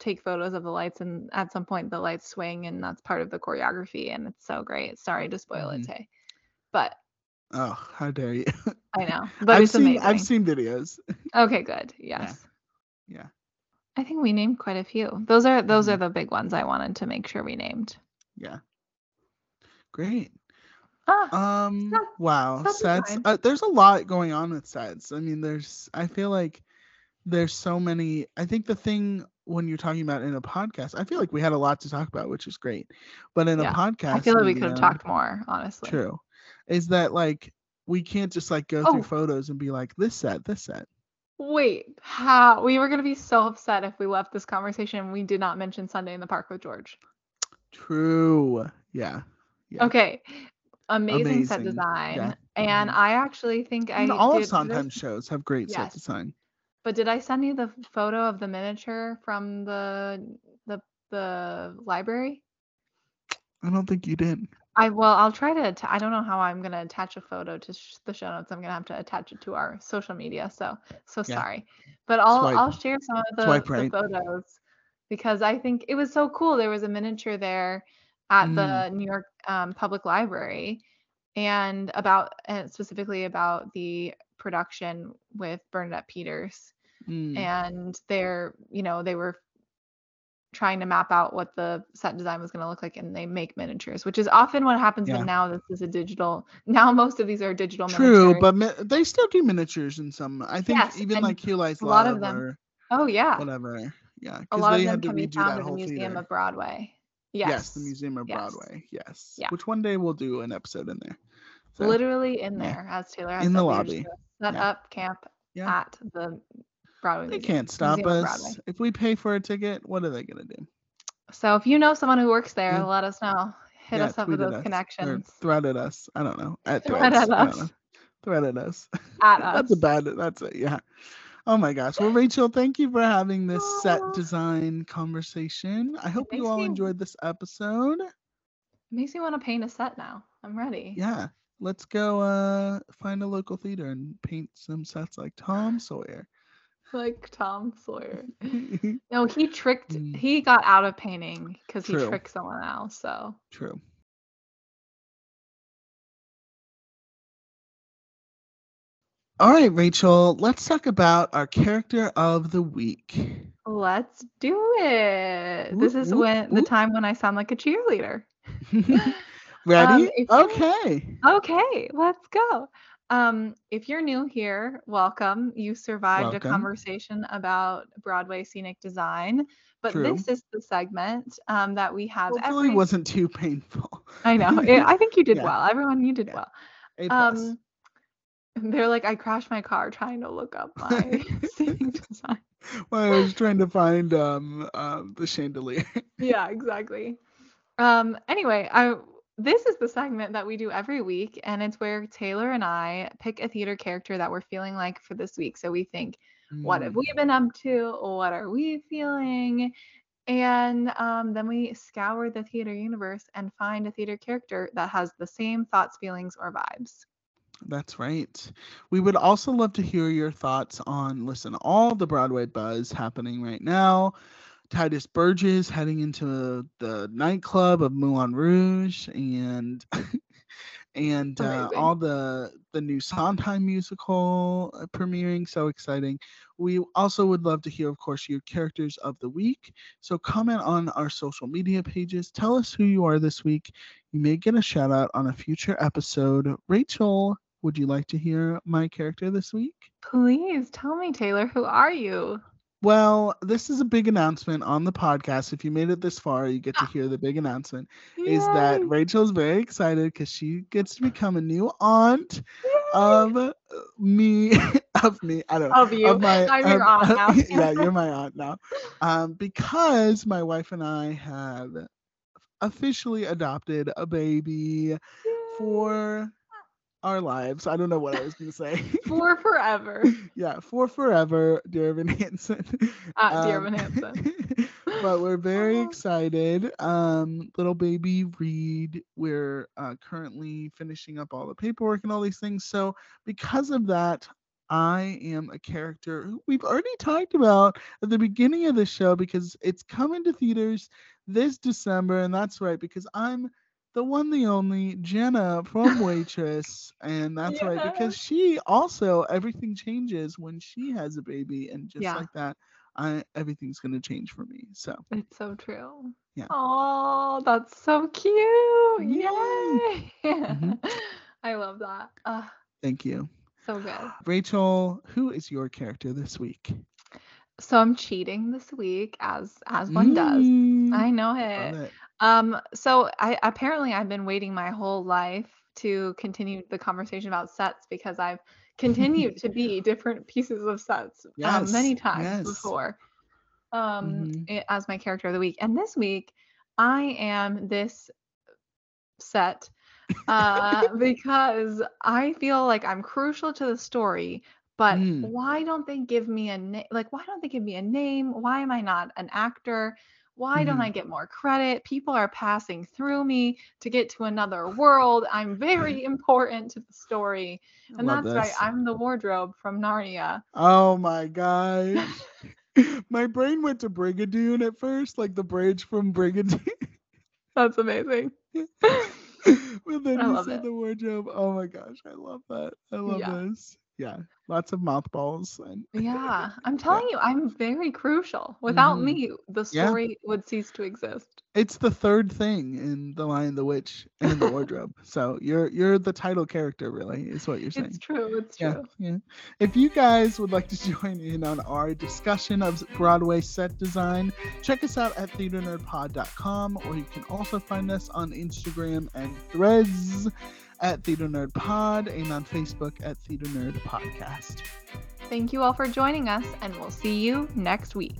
[SPEAKER 1] take photos of the lights, and at some point the lights swing, and that's part of the choreography, and it's so great. Sorry to spoil
[SPEAKER 2] Mhm.
[SPEAKER 1] it, Tay, but
[SPEAKER 2] Oh, how dare you?
[SPEAKER 1] I know, but
[SPEAKER 2] I've
[SPEAKER 1] it's
[SPEAKER 2] seen
[SPEAKER 1] amazing.
[SPEAKER 2] I've seen videos.
[SPEAKER 1] Okay, good. Yes.
[SPEAKER 2] Yeah.
[SPEAKER 1] I think we named quite a few. Those are those
[SPEAKER 2] Mhm.
[SPEAKER 1] are the big ones I wanted to make sure we named.
[SPEAKER 2] Yeah. Great.
[SPEAKER 1] Ah,
[SPEAKER 2] Um wow,
[SPEAKER 1] set
[SPEAKER 2] sets. Uh, there's a lot going on with sets. I mean, there's I feel like there's so many I think the thing when you're talking about in a podcast, I feel like we had a lot to talk about, which is great. But in
[SPEAKER 1] Yeah,
[SPEAKER 2] a podcast,
[SPEAKER 1] I feel like we could have talked more, honestly.
[SPEAKER 2] True. Is that like we can't just like go through
[SPEAKER 1] Oh.
[SPEAKER 2] photos and be like this set, this set.
[SPEAKER 1] Wait, how we were gonna be so upset if we left this conversation and we did not mention Sunday in the Park with George.
[SPEAKER 2] True. Yeah. Yeah.
[SPEAKER 1] Okay. Amazing, set design.
[SPEAKER 2] yeah.
[SPEAKER 1] And
[SPEAKER 2] Mhm.
[SPEAKER 1] I actually think I
[SPEAKER 2] And all of Sondheim
[SPEAKER 1] did
[SPEAKER 2] shows have great set design.
[SPEAKER 1] But did I send you the photo of the miniature from the the the library?
[SPEAKER 2] I don't think you did.
[SPEAKER 1] I well, I'll try to. atta- I don't know how I'm gonna attach a photo to sh- the show notes. I'm gonna have to attach it to our social media. So so
[SPEAKER 2] Yeah.
[SPEAKER 1] sorry, but I'll
[SPEAKER 2] Swipe-
[SPEAKER 1] I'll share some of the,
[SPEAKER 2] swipe
[SPEAKER 1] the photos because I think it was so cool. There was a miniature there at
[SPEAKER 2] Mm.
[SPEAKER 1] the New York um, Public Library, and about and specifically about the production with Bernadette Peters
[SPEAKER 2] Mm,
[SPEAKER 1] and they're you know they were trying to map out what the set design was going to look like and they make miniatures which is often what happens
[SPEAKER 2] Yeah.
[SPEAKER 1] but now this is a digital now most of these are digital
[SPEAKER 2] True,
[SPEAKER 1] miniatures
[SPEAKER 2] but mi- they still do miniatures in some. I think
[SPEAKER 1] Yes,
[SPEAKER 2] even like Hugh Lies
[SPEAKER 1] a lot of them- oh yeah
[SPEAKER 2] whatever. Yeah,
[SPEAKER 1] a lot
[SPEAKER 2] they
[SPEAKER 1] of them can be found at the museum
[SPEAKER 2] theater.
[SPEAKER 1] of broadway yes,
[SPEAKER 2] Yes, the Museum of
[SPEAKER 1] Yes.
[SPEAKER 2] Broadway. Yes,
[SPEAKER 1] Yeah.
[SPEAKER 2] which one day we'll do an episode in there. So,
[SPEAKER 1] literally in
[SPEAKER 2] yeah.
[SPEAKER 1] there as taylor has
[SPEAKER 2] In the
[SPEAKER 1] said, we are
[SPEAKER 2] lobby.
[SPEAKER 1] Set
[SPEAKER 2] Yeah.
[SPEAKER 1] up camp
[SPEAKER 2] Yeah.
[SPEAKER 1] at the broadway
[SPEAKER 2] they
[SPEAKER 1] museum,
[SPEAKER 2] can't stop
[SPEAKER 1] Museum
[SPEAKER 2] us if we pay for a ticket. What are they gonna do?
[SPEAKER 1] so if you know someone who works there
[SPEAKER 2] Yeah.
[SPEAKER 1] let us know hit us up with those
[SPEAKER 2] us or
[SPEAKER 1] connections
[SPEAKER 2] thread at us. I don't know. At
[SPEAKER 1] Thread
[SPEAKER 2] threads.
[SPEAKER 1] at
[SPEAKER 2] I
[SPEAKER 1] us.
[SPEAKER 2] Thread at us.
[SPEAKER 1] at
[SPEAKER 2] that's a
[SPEAKER 1] us
[SPEAKER 2] bad. That's a yeah. Oh my gosh. Well, Rachel, thank you for having this set
[SPEAKER 1] ah.
[SPEAKER 2] design conversation. I hope you all
[SPEAKER 1] me-
[SPEAKER 2] enjoyed this episode.
[SPEAKER 1] It makes me want to paint a set now i'm ready
[SPEAKER 2] Yeah. Let's go uh find a local theater and paint some sets like Tom Sawyer.
[SPEAKER 1] like Tom Sawyer. No, he tricked.
[SPEAKER 2] Mm.
[SPEAKER 1] He got out of painting because he
[SPEAKER 2] True.
[SPEAKER 1] tricked someone else. So
[SPEAKER 2] True. All right, Rachel, let's talk about our character of the week.
[SPEAKER 1] let's do it. This is
[SPEAKER 2] whoop,
[SPEAKER 1] when the time when I sound like a cheerleader.
[SPEAKER 2] Ready?
[SPEAKER 1] you're-
[SPEAKER 2] okay.
[SPEAKER 1] Okay, let's go. Um, if you're new here, welcome. You survived a conversation about Broadway scenic design, but
[SPEAKER 2] True.
[SPEAKER 1] this is the segment um, that we have
[SPEAKER 2] Hopefully,
[SPEAKER 1] every.
[SPEAKER 2] it wasn't too painful.
[SPEAKER 1] I know. It, I think you did
[SPEAKER 2] Yeah.
[SPEAKER 1] well. Everyone, you did
[SPEAKER 2] Yeah.
[SPEAKER 1] well.
[SPEAKER 2] A plus.
[SPEAKER 1] Um, they're like, I crashed my car trying to look up my scenic design.
[SPEAKER 2] well, I was trying to find um, um the chandelier.
[SPEAKER 1] Yeah, exactly. Um, anyway, I this is the segment that we do every week, and it's where Taylor and I pick a theater character that we're feeling like for this week. So we think, what have
[SPEAKER 2] Mm,
[SPEAKER 1] we been up to? What are we feeling? And um, then we scour the theater universe and find a theater character that has the same thoughts, feelings, or vibes.
[SPEAKER 2] That's right. We would also love to hear your thoughts on listen, all the Broadway buzz happening right now. Tituss Burgess heading into the nightclub of Moulin Rouge and and uh, all the the new Sondheim musical uh, premiering. So exciting. We also would love to hear, of course, your characters of the week. So comment on our social media pages. Tell us who you are this week. You may get a shout out on a future episode. Rachel, would you like to hear my character this week?
[SPEAKER 1] Please tell me, Taylor, who are you?
[SPEAKER 2] Well, this is a big announcement on the podcast. If you made it this far, you get to hear the big announcement. Is that
[SPEAKER 1] Yay!
[SPEAKER 2] Rachel's very excited because she gets to become a new aunt
[SPEAKER 1] Yay!
[SPEAKER 2] of me, of me. I don't know.
[SPEAKER 1] Of you.
[SPEAKER 2] Of my,
[SPEAKER 1] I'm your
[SPEAKER 2] of-
[SPEAKER 1] aunt now.
[SPEAKER 2] yeah, you're my aunt now. Um, because my wife and I have officially adopted a baby for our lives. I don't know what I was going to say.
[SPEAKER 1] for forever.
[SPEAKER 2] yeah, for forever, dear Evan Hansen.
[SPEAKER 1] At Dear
[SPEAKER 2] Um,
[SPEAKER 1] Evan Hansen.
[SPEAKER 2] but we're very
[SPEAKER 1] Aw.
[SPEAKER 2] excited. Um, little baby Reed, we're uh, currently finishing up all the paperwork and all these things. So because of that, I am a character who we've already talked about at the beginning of the show because it's coming to theaters this December, and that's right because I'm the one, the only Jenna from Waitress, and that's right because she also everything changes when she has a baby, and just
[SPEAKER 1] Yeah.
[SPEAKER 2] like that, I everything's gonna change for me. So
[SPEAKER 1] It's so true.
[SPEAKER 2] Yeah.
[SPEAKER 1] Oh, that's so cute.
[SPEAKER 2] Yay.
[SPEAKER 1] Yay.
[SPEAKER 2] Mhm.
[SPEAKER 1] I love that. Uh,
[SPEAKER 2] thank you,
[SPEAKER 1] so good.
[SPEAKER 2] Rachel. Who is your character this week?
[SPEAKER 1] So I'm cheating this week as as one does.
[SPEAKER 2] Mm,
[SPEAKER 1] I know it.
[SPEAKER 2] it.
[SPEAKER 1] Um, so I apparently I've been waiting my whole life to continue the conversation about sets because I've continued to be different pieces of sets um, many times
[SPEAKER 2] yes.
[SPEAKER 1] before um,
[SPEAKER 2] Mhm.
[SPEAKER 1] i- as my character of the week. And this week I am this set uh, because I feel like I'm crucial to the story. But
[SPEAKER 2] Mm.
[SPEAKER 1] why don't they give me a name? Like, why don't they give me a name? Why am I not an actor? Why don't
[SPEAKER 2] Mhm.
[SPEAKER 1] I get more credit? People are passing through me to get to another world. I'm very important to the story. And
[SPEAKER 2] love
[SPEAKER 1] that's right. I'm the wardrobe from Narnia.
[SPEAKER 2] Oh my gosh. My brain went to Brigadoon at first, like the bridge from Brigadoon.
[SPEAKER 1] That's amazing.
[SPEAKER 2] but then
[SPEAKER 1] I
[SPEAKER 2] you said
[SPEAKER 1] it.
[SPEAKER 2] the wardrobe. Oh my gosh, I love that. I love
[SPEAKER 1] Yeah.
[SPEAKER 2] this. Yeah, lots of mothballs and
[SPEAKER 1] Yeah, I'm telling you, I'm very crucial. Without
[SPEAKER 2] Mhm.
[SPEAKER 1] me, the
[SPEAKER 2] Yeah.
[SPEAKER 1] story would cease to exist.
[SPEAKER 2] it's the third thing in the Lion, the Witch, and the wardrobe. so you're you're the title character, really, is what you're saying.
[SPEAKER 1] It's true. It's
[SPEAKER 2] Yeah,
[SPEAKER 1] true.
[SPEAKER 2] yeah. If you guys would like to join in on our discussion of Broadway set design, check us out at theaternerdpod.com, or you can also find us on Instagram and Threads at Theater Nerd Pod and on Facebook at Theater Nerd Podcast.
[SPEAKER 1] Thank you all for joining us, and we'll see you next week.